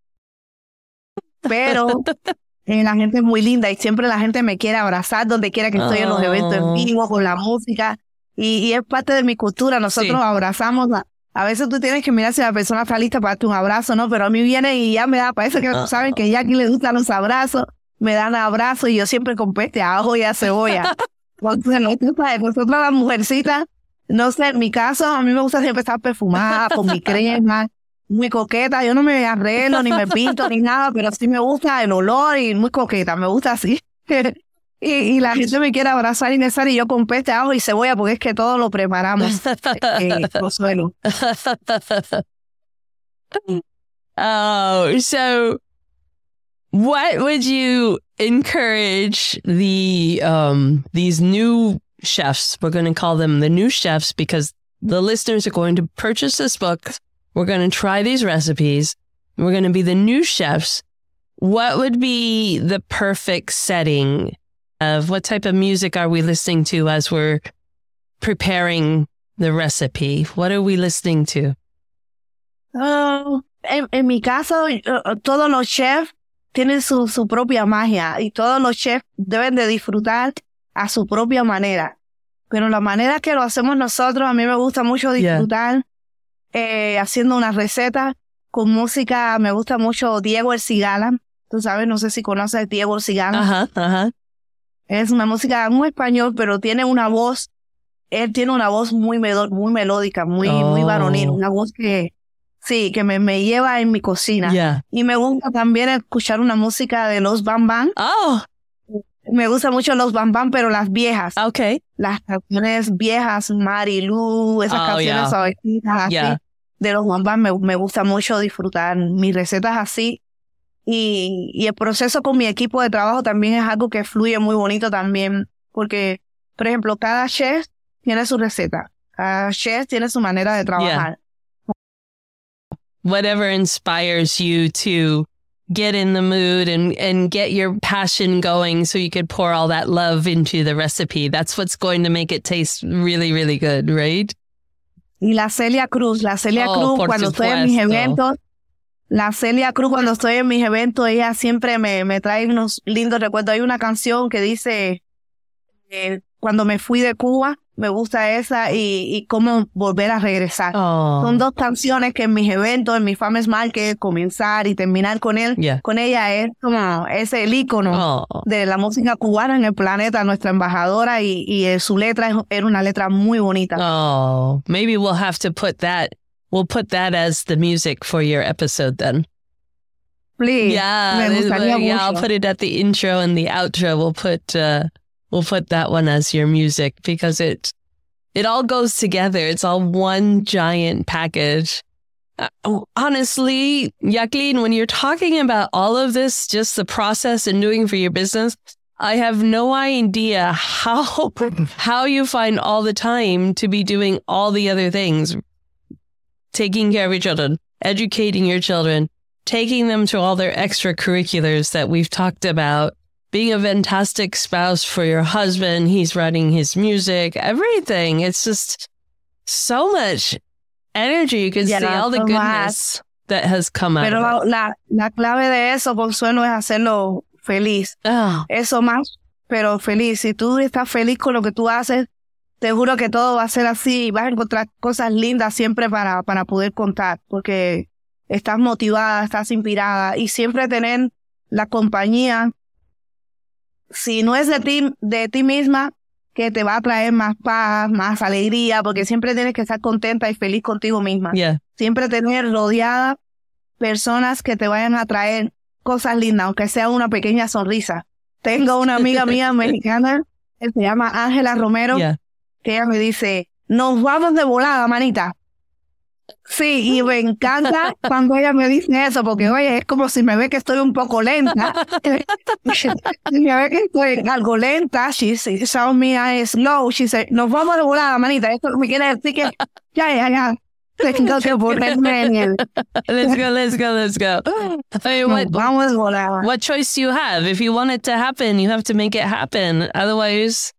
Pero eh, la gente es muy linda y siempre la gente me quiere abrazar donde quiera que estoy en los eventos en Oh. vivo, con la música. Y, y es parte de mi cultura. Nosotros Sí. abrazamos. A, a veces tú tienes que mirar si la persona está lista para darte un abrazo, ¿no? Pero a mí viene y ya me da, parece que Ah. saben que ya aquí le gustan los abrazos. Me dan abrazos y yo siempre con peste a ajo y a cebolla. Porque no, tú sabes, nosotros las mujercitas, no sé, en mi caso, a mí me gusta siempre estar perfumada, con mi crema, muy coqueta. Yo no me arreglo, ni me pinto, ni nada, pero sí me gusta el olor y muy coqueta, me gusta así. y, y la gente me quiere abrazar y besar y yo con peste, ajo y cebolla, porque es que todo lo preparamos. eh, Consuelo. oh, so what would you encourage the um these new chefs? We're going to call them the new chefs because the listeners are going to purchase this book. We're going to try these recipes. We're going to be the new chefs. What would be the perfect setting of what type of music are we listening to as we're preparing the recipe? What are we listening to? Ah, en, en mi caso, todos los chefs tienen su, su propia magia y todos los chefs deben de disfrutar a su propia manera. Pero la manera que lo hacemos nosotros, a mí me gusta mucho Yeah. disfrutar eh, haciendo una receta con música. Me gusta mucho Diego El Cigala. Tú sabes, no sé si conoces a Diego El Cigala. Uh-huh. Uh-huh. Es una música muy español, pero tiene una voz, él tiene una voz muy, melo- muy melódica, muy, muy Oh. varonil, una voz que, sí, que me, me lleva en mi cocina. Yeah. Y me gusta también escuchar una música de los Bam Bam. Oh, Me gusta mucho los Bam Bam, pero las viejas. okay. Las canciones viejas, Marilu, esas Oh, canciones yeah. suavecitas así. De los Bam Bam me, me gusta mucho disfrutar mis recetas así. Y, y el proceso con mi equipo de trabajo también es algo que fluye muy bonito también. Porque, por ejemplo, cada chef tiene su receta. Cada chef tiene su manera de trabajar. Whatever inspires you to get in the mood and, and get your passion going so you could pour all that love into the recipe. That's what's going to make it taste really, really good, right? Y la Celia Cruz, la Celia Oh, Cruz cuando estoy en mis supuesto. eventos, la Celia Cruz cuando estoy en mis eventos, ella siempre me, me trae unos lindos recuerdos. Hay una canción que dice, eh, cuando me fui de Cuba, me gusta esa y, y cómo volver a regresar. Oh. Son dos canciones que en mis eventos, en mi Farmers Market, comenzar y terminar con él, Yeah. con ella es como ese el ícono Oh. de la música cubana en el planeta, nuestra embajadora y, y eh, su letra es- era una letra muy bonita. Oh, maybe we'll have to put that. We'll put that as the music for your episode then. Please, Yeah, yeah. I'll put it at the intro and the outro. We'll put uh, we'll put that one as your music because it it all goes together. It's all one giant package. Uh, honestly, Jacqueline, when you're talking about all of this, just the process and doing for your business, I have no idea how how you find all the time to be doing all the other things. Taking care of your children, educating your children, taking them to all their extracurriculars that we've talked about, being a fantastic spouse for your husband. He's writing his music, everything. It's just so much energy. You can Yeah, see all the goodness that has come out. Pero la, la, la clave de eso, Consuelo, es hacerlo feliz. Oh, Eso más, pero feliz. Si tú estás feliz con lo que tú haces, te juro que todo va a ser así y vas a encontrar cosas lindas siempre para, para poder contar, porque estás motivada, estás inspirada y siempre tener la compañía, si no es de ti, de ti misma, que te va a traer más paz, más alegría, porque siempre tienes que estar contenta y feliz contigo misma yeah. siempre tener rodeada personas que te vayan a traer cosas lindas, aunque sea una pequeña sonrisa. Tengo una amiga mía mexicana, que se llama Ángela Romero, Yeah. Que ella me dice, nos vamos de volada, manita. Sí, y me encanta cuando ella me dice eso, porque oye, es como si me ve que estoy un poco lenta. Si me ve que estoy algo lenta, she saw me I slow, she said, nos vamos de volada, manita. Esto me quiere decir que ya, ya, ya. Tengo que ponerme en el... Let's go, let's go, let's go. I mean, Nos what, vamos de volada. what choice do you have? If you want it to happen, you have to make it happen. Otherwise,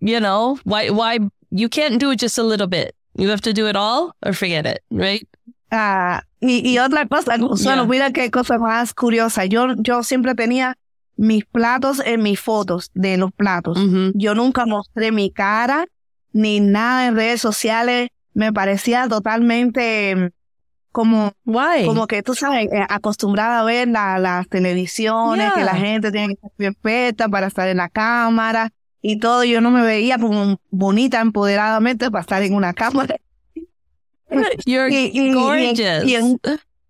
you know, why, why, you can't do it just a little bit. You have to do it all or forget it, right? Ah, y, y otra cosa, Consuelo, Yeah. mira qué cosa más curiosa. Yo, yo siempre tenía mis platos en mis fotos de los platos. hmm Yo nunca mostré mi cara ni nada en redes sociales. Me parecía totalmente mm, como, Why? como que tú sabes, eh, acostumbrada a ver la- las televisiones, que la gente tiene que estar perfecta para estar en la cámara y todo. Yo no me veía como bonita, empoderadamente para estar en una cámara. You're Y- gorgeous. y en-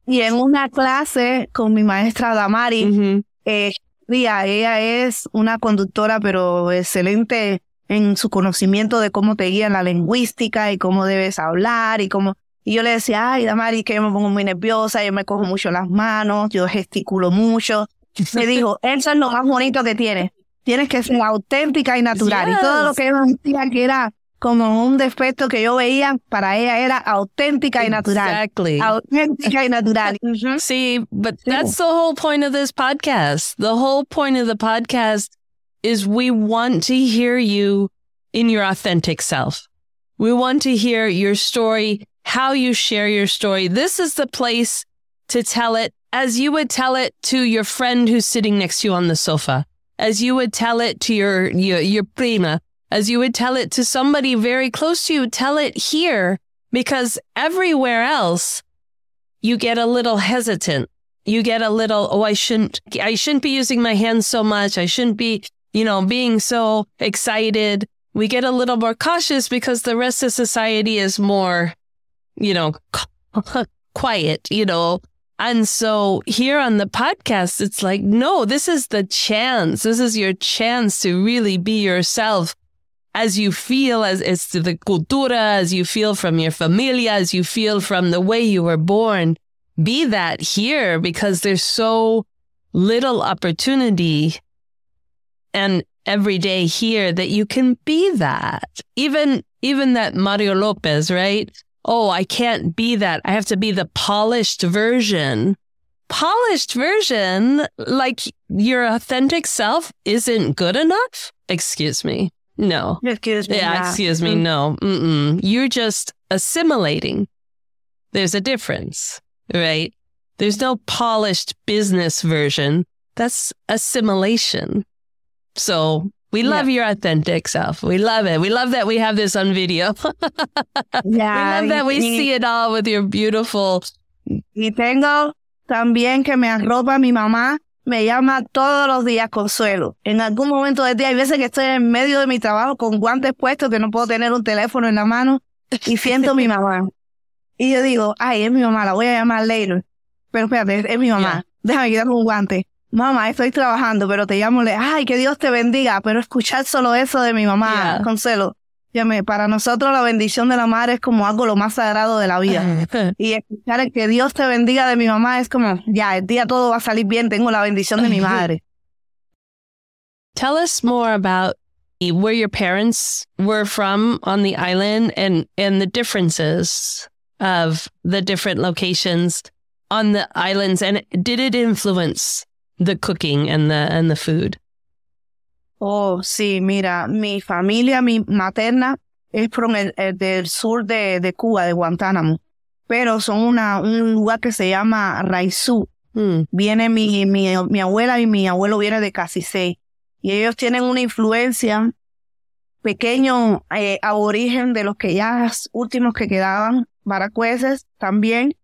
Y en una clase con mi maestra Damari, eh, ella es una conductora, pero excelente en su conocimiento de cómo te guía en la lingüística y cómo debes hablar y cómo... Y yo le decía, ay, Damari, que yo me pongo muy nerviosa, yo me cojo mucho las manos, yo gesticulo mucho. Me dijo, eso es lo más bonito que tienes. Tienes que ser auténtica y natural. Y todo lo Yes. que ella decía que era como un defecto que yo veía, para ella era auténtica y natural. Exactly. Auténtica y natural. Ujú. See, but that's the whole point of this podcast. The whole point of the podcast is we want to hear you in your authentic self. We want to hear your story, how you share your story. This is the place to tell it as you would tell it to your friend who's sitting next to you on the sofa, as you would tell it to your, your, your prima, as you would tell it to somebody very close to you. Tell it here because everywhere else, you get a little hesitant. You get a little, oh, I shouldn't, I shouldn't be using my hands so much. I shouldn't be, you know, being so excited. We get a little more cautious because the rest of society is more, you know, quiet, you know. And so here on the podcast, it's like, no, this is the chance. This is your chance to really be yourself as you feel as it's the cultura, as you feel from your familia, as you feel from the way you were born. Be that here because there's so little opportunity and every day here that you can be that. Even even that Mario Lopez, right? Oh, I can't be that. I have to be the polished version. Polished version, like your authentic self isn't good enough? Excuse me. No. Excuse me. Yeah, excuse me. Mm. No. Mm-mm. You're just assimilating. There's a difference, right? There's no polished business version. That's assimilation. So we love your authentic self. We love it. We love that we have this on video. we Ya, love that we y- see it all with your beautiful. Y tengo también que me arropa mi mamá, me llama todos los días Consuelo. En algún momento del día, hay veces que estoy en medio de mi trabajo con guantes puestos, que no puedo tener un teléfono en la mano, y siento a mi mamá. Y yo digo, ay, es mi mamá, la voy a llamar later. Pero espérate, es, mi mamá. Déjame quitarme un guante. Mamá, estoy trabajando, pero te llamo, le, ay, que Dios te bendiga. Pero escuchar solo eso de mi mamá, Yeah. Consuelo. Llame, para nosotros la bendición de la madre es como algo lo más sagrado de la vida. Y escuchar el que Dios te bendiga de mi mamá es como, ya, el día todo va a salir bien, tengo la bendición de mi madre. Tell us more about where your parents were from on the island and, and the differences of the different locations on the islands. And did it influence the cooking and the, and the food? Oh, sí, mira, mi familia, mi materna es from el, el del sur de, de, Cuba, de Guantánamo, pero son una, un lugar que se llama Raizú. Mm. Viene mi, mi, mi, abuela y mi abuelo viene de Casisey. Y ellos tienen una influencia pequeño eh, aborigen de los que ya últimos que quedaban, baracueces también,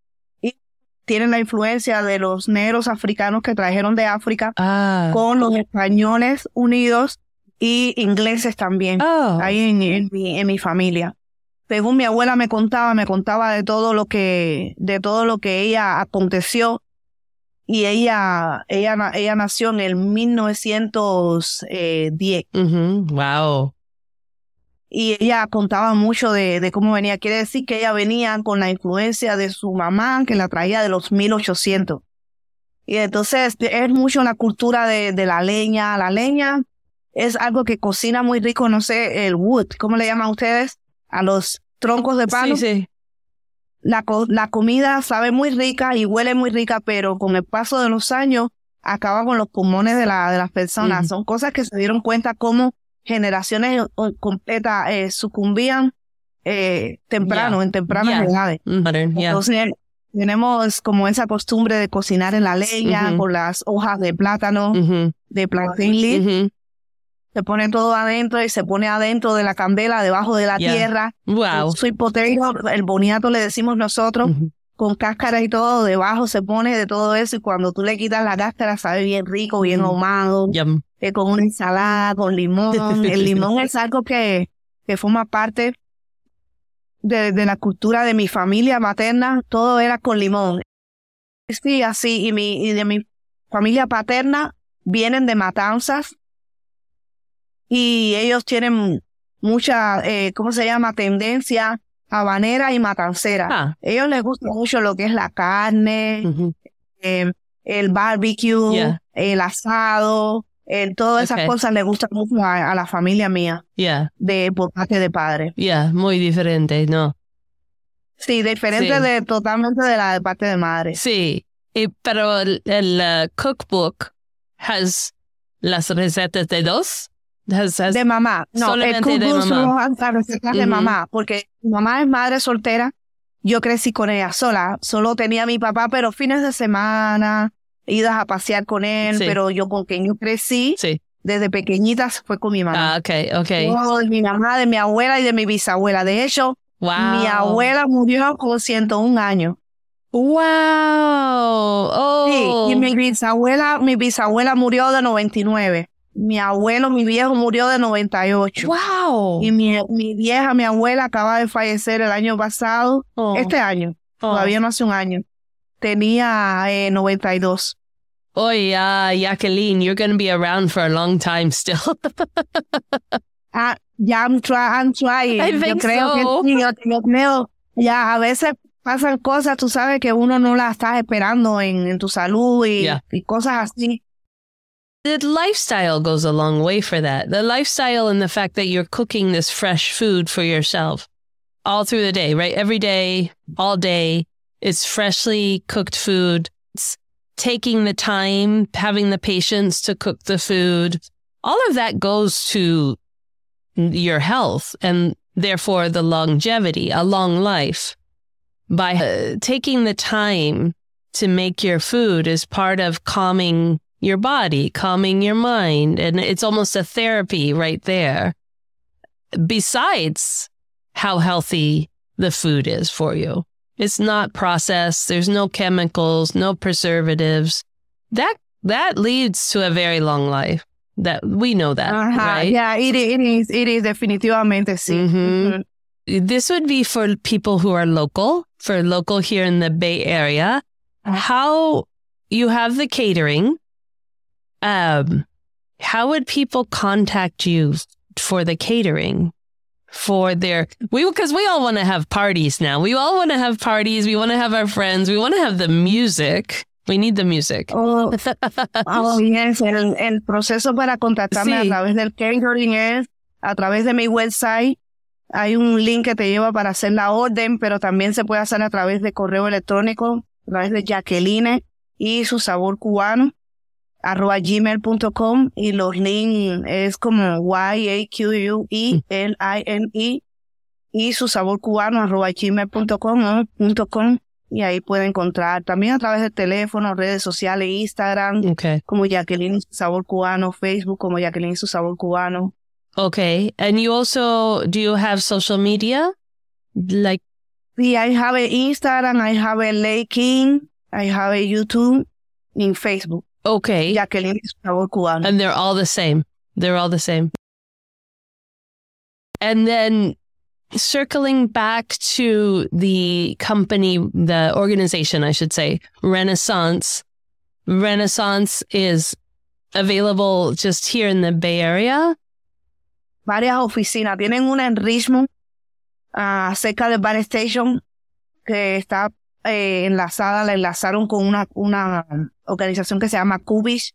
tienen la influencia de los negros africanos que trajeron de África ah. con los españoles unidos y ingleses también, oh. ahí en, en, mi, familia. Según mi abuela me contaba, me contaba de todo lo que, de todo lo que ella aconteció. Y ella, ella, ella nació en el 1910. Wow. Y ella contaba mucho de, de, cómo venía. Quiere decir que ella venía con la influencia de su mamá, que la traía de los 1800. Y entonces es mucho la cultura de, de la leña. La leña es algo que cocina muy rico, no sé, el wood, ¿cómo le llaman ustedes? A los troncos de palo. Sí, sí. La, la comida sabe muy rica y huele muy rica, pero con el paso de los años acaba con los pulmones de, la, de las personas. Son cosas que se dieron cuenta cómo generaciones completas eh, sucumbían eh, temprano, en tempranas edades. Entonces, tenemos como esa costumbre de cocinar en la leña con las hojas de plátano, de plantain se pone todo adentro y se pone adentro de la candela, debajo de la tierra. Wow. Soy potato, el boniato le decimos nosotros, con cáscara y todo, debajo se pone de todo eso y cuando tú le quitas la cáscara sabe bien rico, bien ahumado, eh, con una ensalada, con limón. el limón es algo que, que forma parte de, de la cultura de mi familia materna, todo era con limón. Sí, así, y, mi, y de mi familia paterna vienen de matanzas, y ellos tienen mucha, eh, ¿cómo se llama? Tendencia habanera y matancera. Ah. Ellos les gusta mucho lo que es la carne, eh, el barbecue, el asado, el, todas esas cosas les gustan mucho a, la familia mía. De, por parte de padre. Ya, muy diferente, ¿no? Sí, diferente de totalmente de la de parte de madre. Sí, pero el, uh, cookbook has las recetas de dos de mamá. No, el de mamá. No, de mamá, porque mi mamá es madre soltera. Yo crecí con ella sola. Solo tenía a mi papá, pero fines de semana, idas a pasear con él, pero yo con quien yo crecí, desde pequeñita fue con mi mamá. Ah, ok, ok. de mi mamá, de mi abuela y de mi bisabuela. De hecho, mi abuela murió con 101 años. Wow. Oh. Sí, y mi bisabuela, mi bisabuela murió de 99 mi abuelo, mi viejo murió de 98. ¡Wow! Y mi, mi vieja, mi abuela acaba de fallecer el año pasado, oh. este año, oh. todavía no hace un año. Tenía eh, 92. Oh, yeah, Jacqueline, you're going to be around for a long time still. ah, ya, I'm, try, I'm trying. I think yo creo so. que yo, yo creo, ya, a veces pasan cosas, tú sabes que uno no las está esperando en, en tu salud y, yeah. y cosas así. The lifestyle goes a long way for that. The lifestyle and the fact that you're cooking this fresh food for yourself all through the day, right? Every day, all day, it's freshly cooked food. Taking the time, having the patience to cook the food. All of that goes to your health and therefore the longevity, a long life. By uh, taking the time to make your food is part of calming your body, calming your mind. And it's almost a therapy right there. Besides how healthy the food is for you. It's not processed. There's no chemicals, no preservatives. That, that leads to a very long life. That we know that, uh-huh. right? Yeah, it, it is. It is definitivamente sí. Mm-hmm. Mm-hmm. This would be for people who are local, for local here in the Bay Area. How you have the catering, um, how would people contact you for the catering? For their, we, because we all want to have parties now. We all want to have parties. We want to have our friends. We want to have the music. We need the music. Oh, oh yes. El, el proceso para contactarme Sí. a través del catering es a través de mi website. Hay un link que te lleva para hacer la orden, pero también se puede hacer a través de correo electrónico, a través de Jacqueline y su sabor cubano arroba gmail.com y los links es como Y-A-Q-U-E-L-I-N-E y su sabor cubano arroba gmail.com o punto com, y ahí puede encontrar también a través del teléfono, redes sociales, Instagram, Okay. como Jacqueline y su sabor cubano, Facebook como Jacqueline y su sabor cubano. Okay. And you also, do you have social media? Like, I have a Instagram, I have a LinkedIn, I have a YouTube y Facebook. Okay. Jacqueline y su cubano. And they're all the same. They're all the same. And then circling back to the company, the organization, I should say, Renaissance. Renaissance is available just here in the Bay Area. varias oficinas. Tienen una en Richmond, ah, cerca del Bar Station, que está eh, enlazada, la enlazaron con una, una organización que se llama Cubish.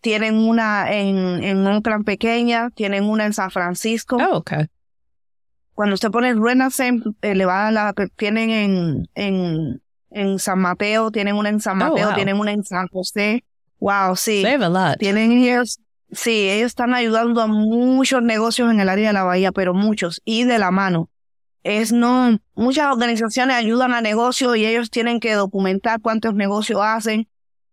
Tienen una en, en Oakland pequeña, tienen una en San Francisco. Oh, okay. Cuando usted pone Renaissance, eh, le va a la tienen en, en, en San Mateo, tienen una en San Oh, Mateo, wow. tienen una en San José. Wow, sí. They have a lot. Tienen ellos, sí, ellos están ayudando a muchos negocios en el área de la bahía, pero muchos, y de la mano. Es no, muchas organizaciones ayudan a negocios y ellos tienen que documentar cuántos negocios hacen,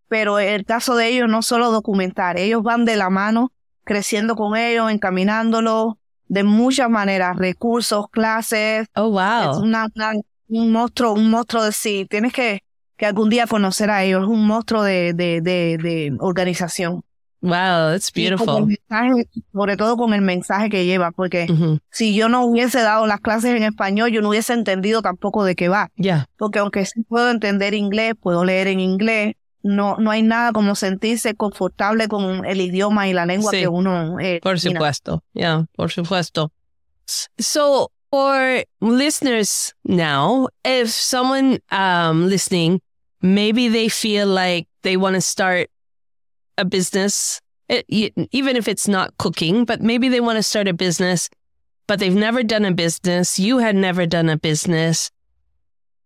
pero el caso de ellos no solo documentar, ellos van de la mano, creciendo con ellos, encaminándolo de muchas maneras, recursos, clases, Oh, es wow. una, una- un monstruo, un monstruo de sí, tienes que, que algún día conocer a ellos, es un monstruo de, de, de, de organización. Wow, that's beautiful. mensaje, sobre todo con el mensaje que lleva, porque si yo no hubiese dado las clases en español, yo no hubiese entendido tampoco de qué va. Yeah. Porque aunque sí puedo entender inglés, puedo leer en inglés, no, no hay nada como sentirse confortable con el idioma y la lengua Sí. que uno eh, Por supuesto. Yeah, por supuesto. So, for listeners now, if someone um, listening, maybe they feel like they want to start a business, e- even if it's not cooking, but maybe they want to start a business, but they've never done a business. You had never done a business.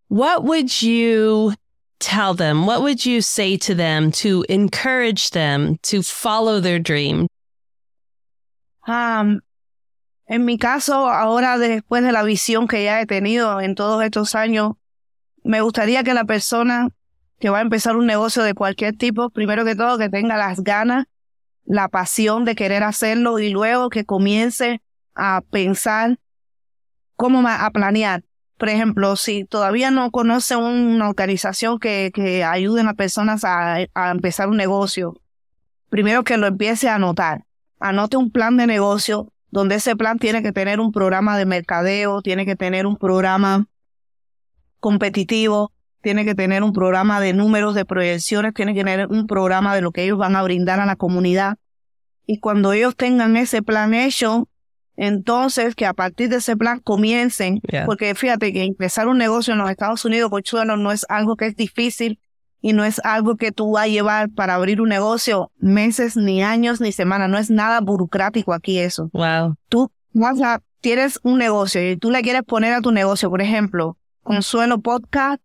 What would you tell them? What would you say to them to encourage them to follow their dream? Am, en mi caso, ahora después de la visión que ya he tenido en todos estos años, me gustaría que la persona que va a empezar un negocio de cualquier tipo, primero que todo, que tenga las ganas, la pasión de querer hacerlo y luego que comience a pensar cómo a planear. Por ejemplo, si todavía no conoce una organización que, que ayude a las personas a, a empezar un negocio, primero que lo empiece a anotar anote un plan de negocio donde ese plan tiene que tener un programa de mercadeo, tiene que tener un programa competitivo, tiene que tener un programa de números de proyecciones, tiene que tener un programa de lo que ellos van a brindar a la comunidad. Y cuando ellos tengan ese plan hecho, entonces que a partir de ese plan comiencen, Yeah. porque fíjate que empezar un negocio en los Estados Unidos, Conchuelo, no es algo que es difícil y no es algo que tú vas a llevar para abrir un negocio meses, ni años, ni semanas. No es nada burocrático aquí eso. Wow. Tú vas a, tienes un negocio y tú le quieres poner a tu negocio, por ejemplo, Consuelo Podcast,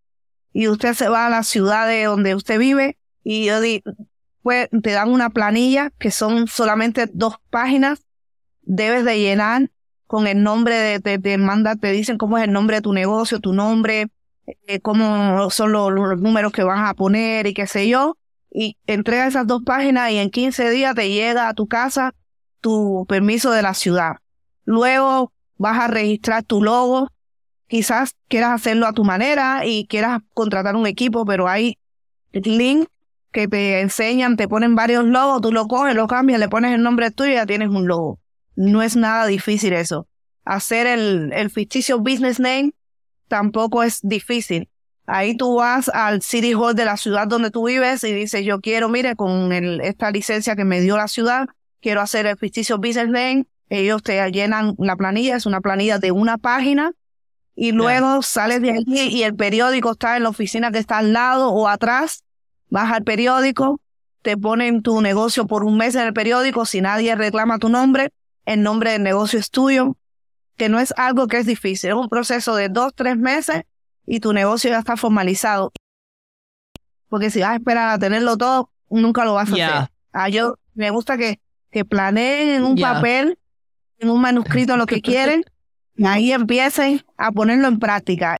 y usted se va a la ciudad de donde usted vive y yo di, pues te dan una planilla que son solamente dos páginas, debes de llenar con el nombre de, de, de manda, te dicen cómo es el nombre de tu negocio, tu nombre, eh, cómo son los, los números que vas a poner y qué sé yo, y entrega esas dos páginas y en 15 días te llega a tu casa tu permiso de la ciudad. Luego vas a registrar tu logo. Quizás quieras hacerlo a tu manera y quieras contratar un equipo, pero hay links que te enseñan, te ponen varios logos, tú lo coges, lo cambias, le pones el nombre tuyo y ya tienes un logo. No es nada difícil eso. Hacer el, el ficticio business name tampoco es difícil. Ahí tú vas al City Hall de la ciudad donde tú vives y dices, yo quiero, mire, con el- esta licencia que me dio la ciudad, quiero hacer el ficticio business name. Ellos te llenan la planilla, es una planilla de una página y luego sales de allí y el periódico está en la oficina que está al lado o atrás, vas al periódico, te ponen tu negocio por un mes en el periódico, si nadie reclama tu nombre, el nombre del negocio es tuyo, que no es algo que es difícil, es un proceso de dos, tres meses y tu negocio ya está formalizado. Porque si vas a esperar a tenerlo todo, nunca lo vas a hacer. Ah, yo me gusta que, que planeen en un papel, en un manuscrito lo que quieren, ahí a ponerlo en práctica.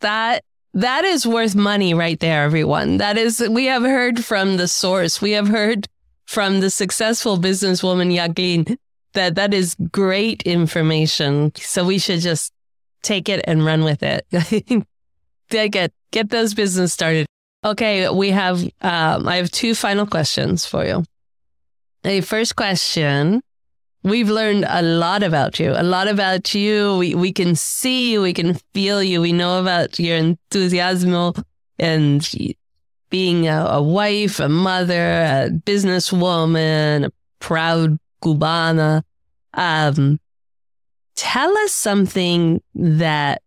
That that is worth money right there, everyone. That is we have heard from the source. We have heard from the successful businesswoman Jacqueline that that is great information. So we should just take it and run with it. get get those business started. Okay, we have um, I have two final questions for you. The first question, we've learned a lot about you, a lot about you. We we can see you, we can feel you. We know about your enthusiasm and being a, a wife, a mother, a businesswoman, a proud Cubana. Um, tell us something that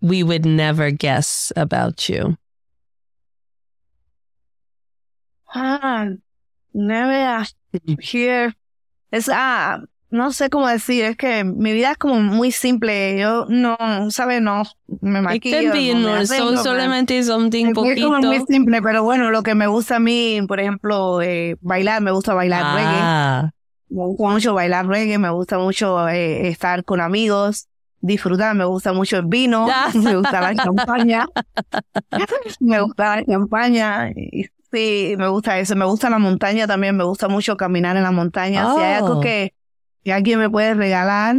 we would never guess about you. Ah, never here. Es, ah, no sé cómo decir, es que mi vida es como muy simple. Yo no, ¿sabes? No me maquillo. no so, solamente something poquito. Es como muy simple, pero bueno, lo que me gusta a mí, por ejemplo, eh, bailar, me gusta bailar ah. reggae. Me gusta mucho bailar reggae, me gusta mucho eh, estar con amigos, disfrutar, me gusta mucho el vino, me gusta la champaña, me gusta la champaña, sí, me gusta eso, me gusta la montaña también, me gusta mucho caminar en la montaña, si hay algo oh. que, que alguien me puede regalar,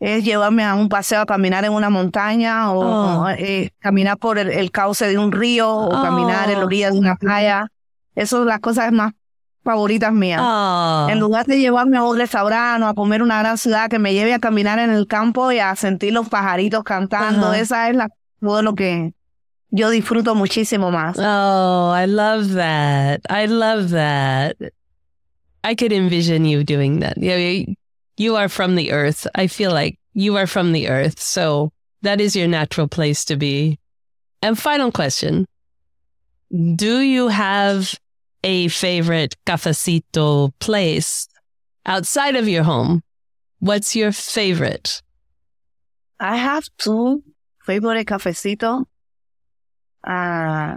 es llevarme a un paseo a caminar en una montaña o, oh. eh, caminar por el, cauce de un río o caminar en la orilla de una playa. Eso son las cosas más favoritas mías. Ah. En lugar de llevarme a un restaurante o a comer una gran ciudad, que me lleve a caminar en el campo y a sentir los pajaritos cantando. Esa es la, todo lo que yo disfruto muchísimo más. Oh, I love that. I love that. I could envision you doing that. You are from the earth. I feel like you are from the earth. So that is your natural place to be. And final question. Do you have a favorite cafecito place outside of your home, what's your favorite? I have two favorite cafecito. Uh,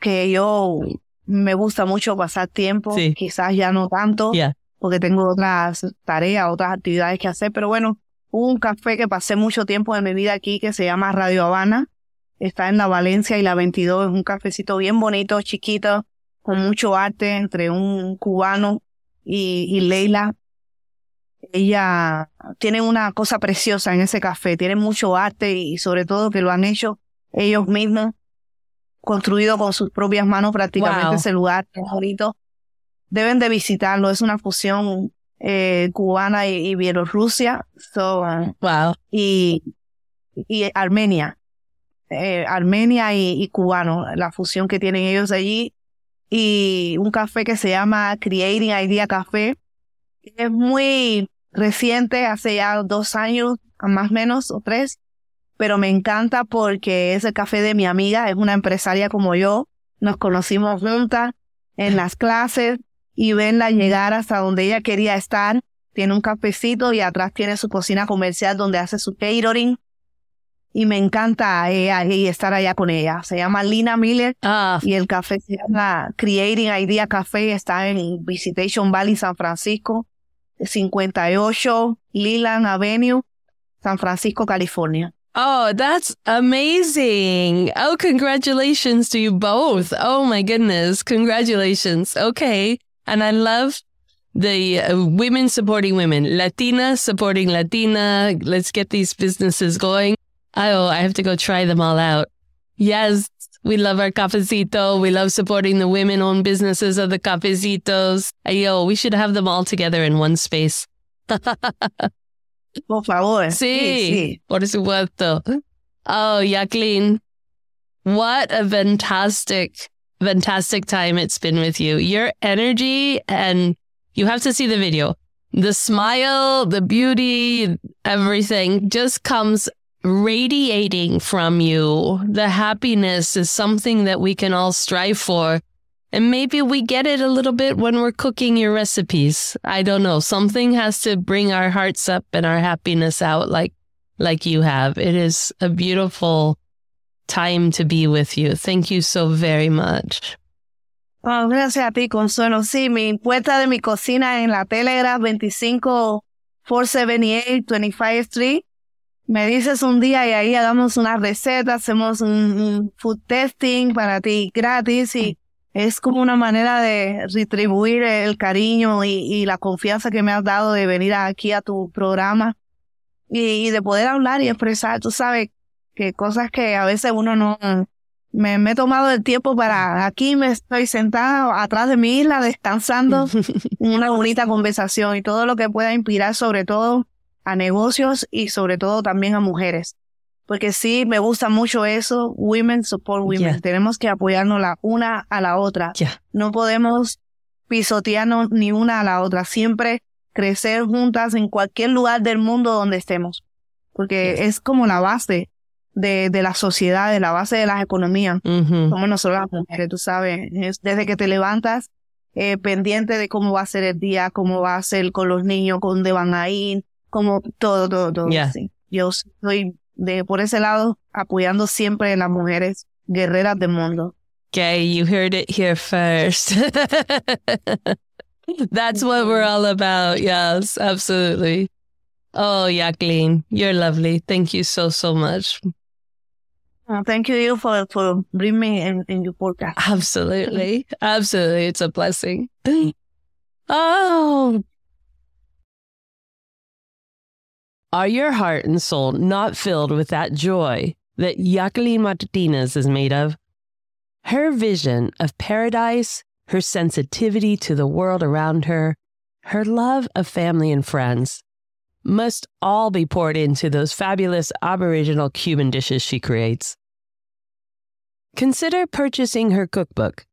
que yo me gusta mucho pasar tiempo, sí. quizás ya no tanto, yeah. Porque tengo otras tareas, otras actividades que hacer, pero bueno, un café que pasé mucho tiempo en mi vida aquí que se llama Radio Habana, está en la Valencia y la 22, es un cafecito bien bonito, chiquito, con mucho arte entre un cubano y, Leila. Ella tiene una cosa preciosa en ese café, tiene mucho arte y sobre todo que lo han hecho ellos mismos, construido con sus propias manos prácticamente ese lugar, bonito. Deben de visitarlo, es una fusión eh, cubana y, Bielorrusia. So, uh, wow. Y, y Armenia. Eh, Armenia y, y, cubano, la fusión que tienen ellos allí y un café que se llama Creating Idea Café. Es muy reciente, hace ya dos años, más o menos, o tres, pero me encanta porque es el café de mi amiga, es una empresaria como yo. Nos conocimos juntas en las clases y venla llegar hasta donde ella quería estar. Tiene un cafecito y atrás tiene su cocina comercial donde hace su catering y me encanta ella y estar allá con ella. Se llama Lina Miller ah. y el café se llama Creating Idea Café. Está en Visitation Valley, San Francisco, 58 Leland Avenue, San Francisco, California. Oh, that's amazing. Oh, congratulations to you both. Oh my goodness. Congratulations. Okay. And I love the uh, women supporting women, Latina supporting Latina. Let's get these businesses going. Oh, I have to go try them all out. Yes, we love our cafecito. We love supporting the women owned businesses of the cafecitos. Yo, we should have them all together in one space. Por favor. Sí, sí, por supuesto. Oh, Jacqueline, what a fantastic, fantastic time it's been with you. Your energy and you have to see the video. The smile, the beauty, everything just comes radiating from you. The happiness is something that we can all strive for. And maybe we get it a little bit when we're cooking your recipes. I don't know. Something has to bring our hearts up and our happiness out like like you have. It is a beautiful time to be with you. Thank you so very much. Oh, gracias a ti, Consuelo. Sí, mi puerta de mi cocina en la Telegraph 25 478 25 Street. Me dices un día y ahí hagamos una receta, hacemos un, food testing para ti gratis y es como una manera de retribuir el cariño y, la confianza que me has dado de venir aquí a tu programa y, de poder hablar y expresar, tú sabes, que cosas que a veces uno no... Me, me, he tomado el tiempo para aquí me estoy sentada atrás de mi isla descansando una bonita conversación y todo lo que pueda inspirar sobre todo a negocios y sobre todo también a mujeres. Porque sí, me gusta mucho eso, women support women. Tenemos que apoyarnos la una a la otra. No podemos pisotearnos ni una a la otra. Siempre crecer juntas en cualquier lugar del mundo donde estemos. Porque es como la base de, de la sociedad, de la base de las economías. Como nosotros las mujeres, tú sabes. Es desde que te levantas, eh, pendiente de cómo va a ser el día, cómo va a ser con los niños, con dónde van a ir, como todo, todo, todo. Yo estoy de por ese lado apoyando siempre a las mujeres guerreras del mundo. Okay, you heard it here first. That's what we're all about. Yes, absolutely. Oh, Jacqueline, you're lovely. Thank you so, so much. Uh, thank you for, for bringing me in, in your podcast. Absolutely. Absolutely. It's a blessing. Oh, Are your heart and soul not filled with that joy that Jacqueline Martinez is made of? Her vision of paradise, her sensitivity to the world around her, her love of family and friends must all be poured into those fabulous Aboriginal Cuban dishes she creates. Consider purchasing her cookbook,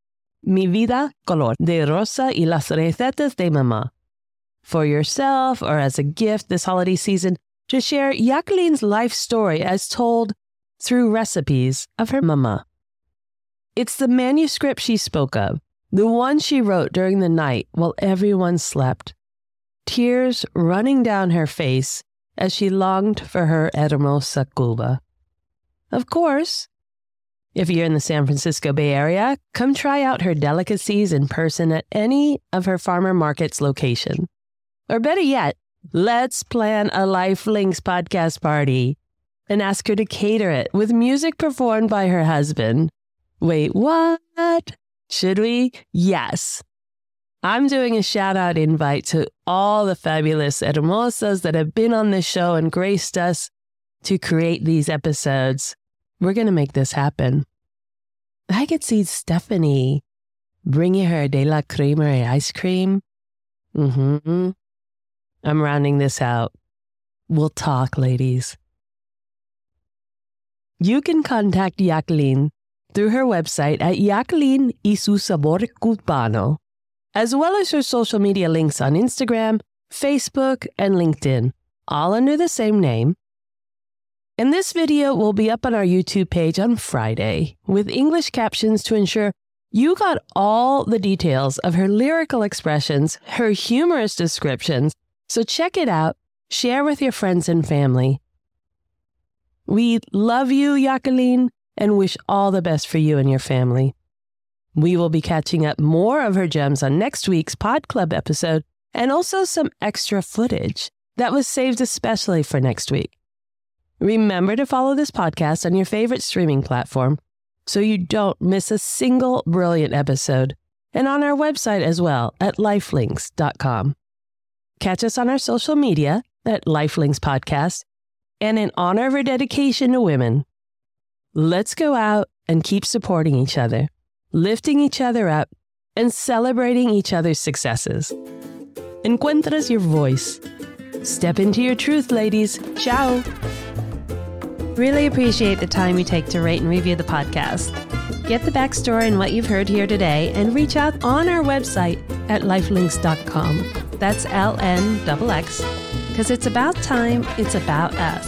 Mi Vida Color de Rosa y las Recetas de Mamá. For yourself or as a gift this holiday season, to share Jacqueline's life story as told through recipes of her mama. It's the manuscript she spoke of, the one she wrote during the night while everyone slept, tears running down her face as she longed for her hermosa Cuba. Of course, if you're in the San Francisco Bay Area, come try out her delicacies in person at any of her farmer markets location. Or better yet, Let's plan a Life Links podcast party and ask her to cater it with music performed by her husband. Wait, what? Should we? Yes. I'm doing a shout out invite to all the fabulous hermosas that have been on this show and graced us to create these episodes. We're going to make this happen. I could see Stephanie bringing her De La Creamery ice cream. Mm-hmm. I'm rounding this out. We'll talk, ladies. You can contact Jacqueline through her website at Jacqueline y su sabor cubano, as well as her social media links on Instagram, Facebook, and LinkedIn, all under the same name. And this video will be up on our YouTube page on Friday with English captions to ensure you got all the details of her lyrical expressions, her humorous descriptions, so check it out, share with your friends and family. We love you, Jacqueline, and wish all the best for you and your family. We will be catching up more of her gems on next week's Pod Club episode and also some extra footage that was saved especially for next week. Remember to follow this podcast on your favorite streaming platform so you don't miss a single brilliant episode and on our website as well at lifelinks.com. Catch us on our social media at Lifelinks Podcast. And in honor of our dedication to women, let's go out and keep supporting each other, lifting each other up, and celebrating each other's successes. Encuentras your voice. Step into your truth, ladies. Ciao. Really appreciate the time you take to rate and review the podcast. Get the backstory and what you've heard here today and reach out on our website at lifelinks.com. That's L N X X, because it's about time it's about us.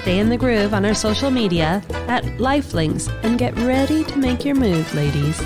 Stay in the groove on our social media at Lifelinks and get ready to make your move, ladies.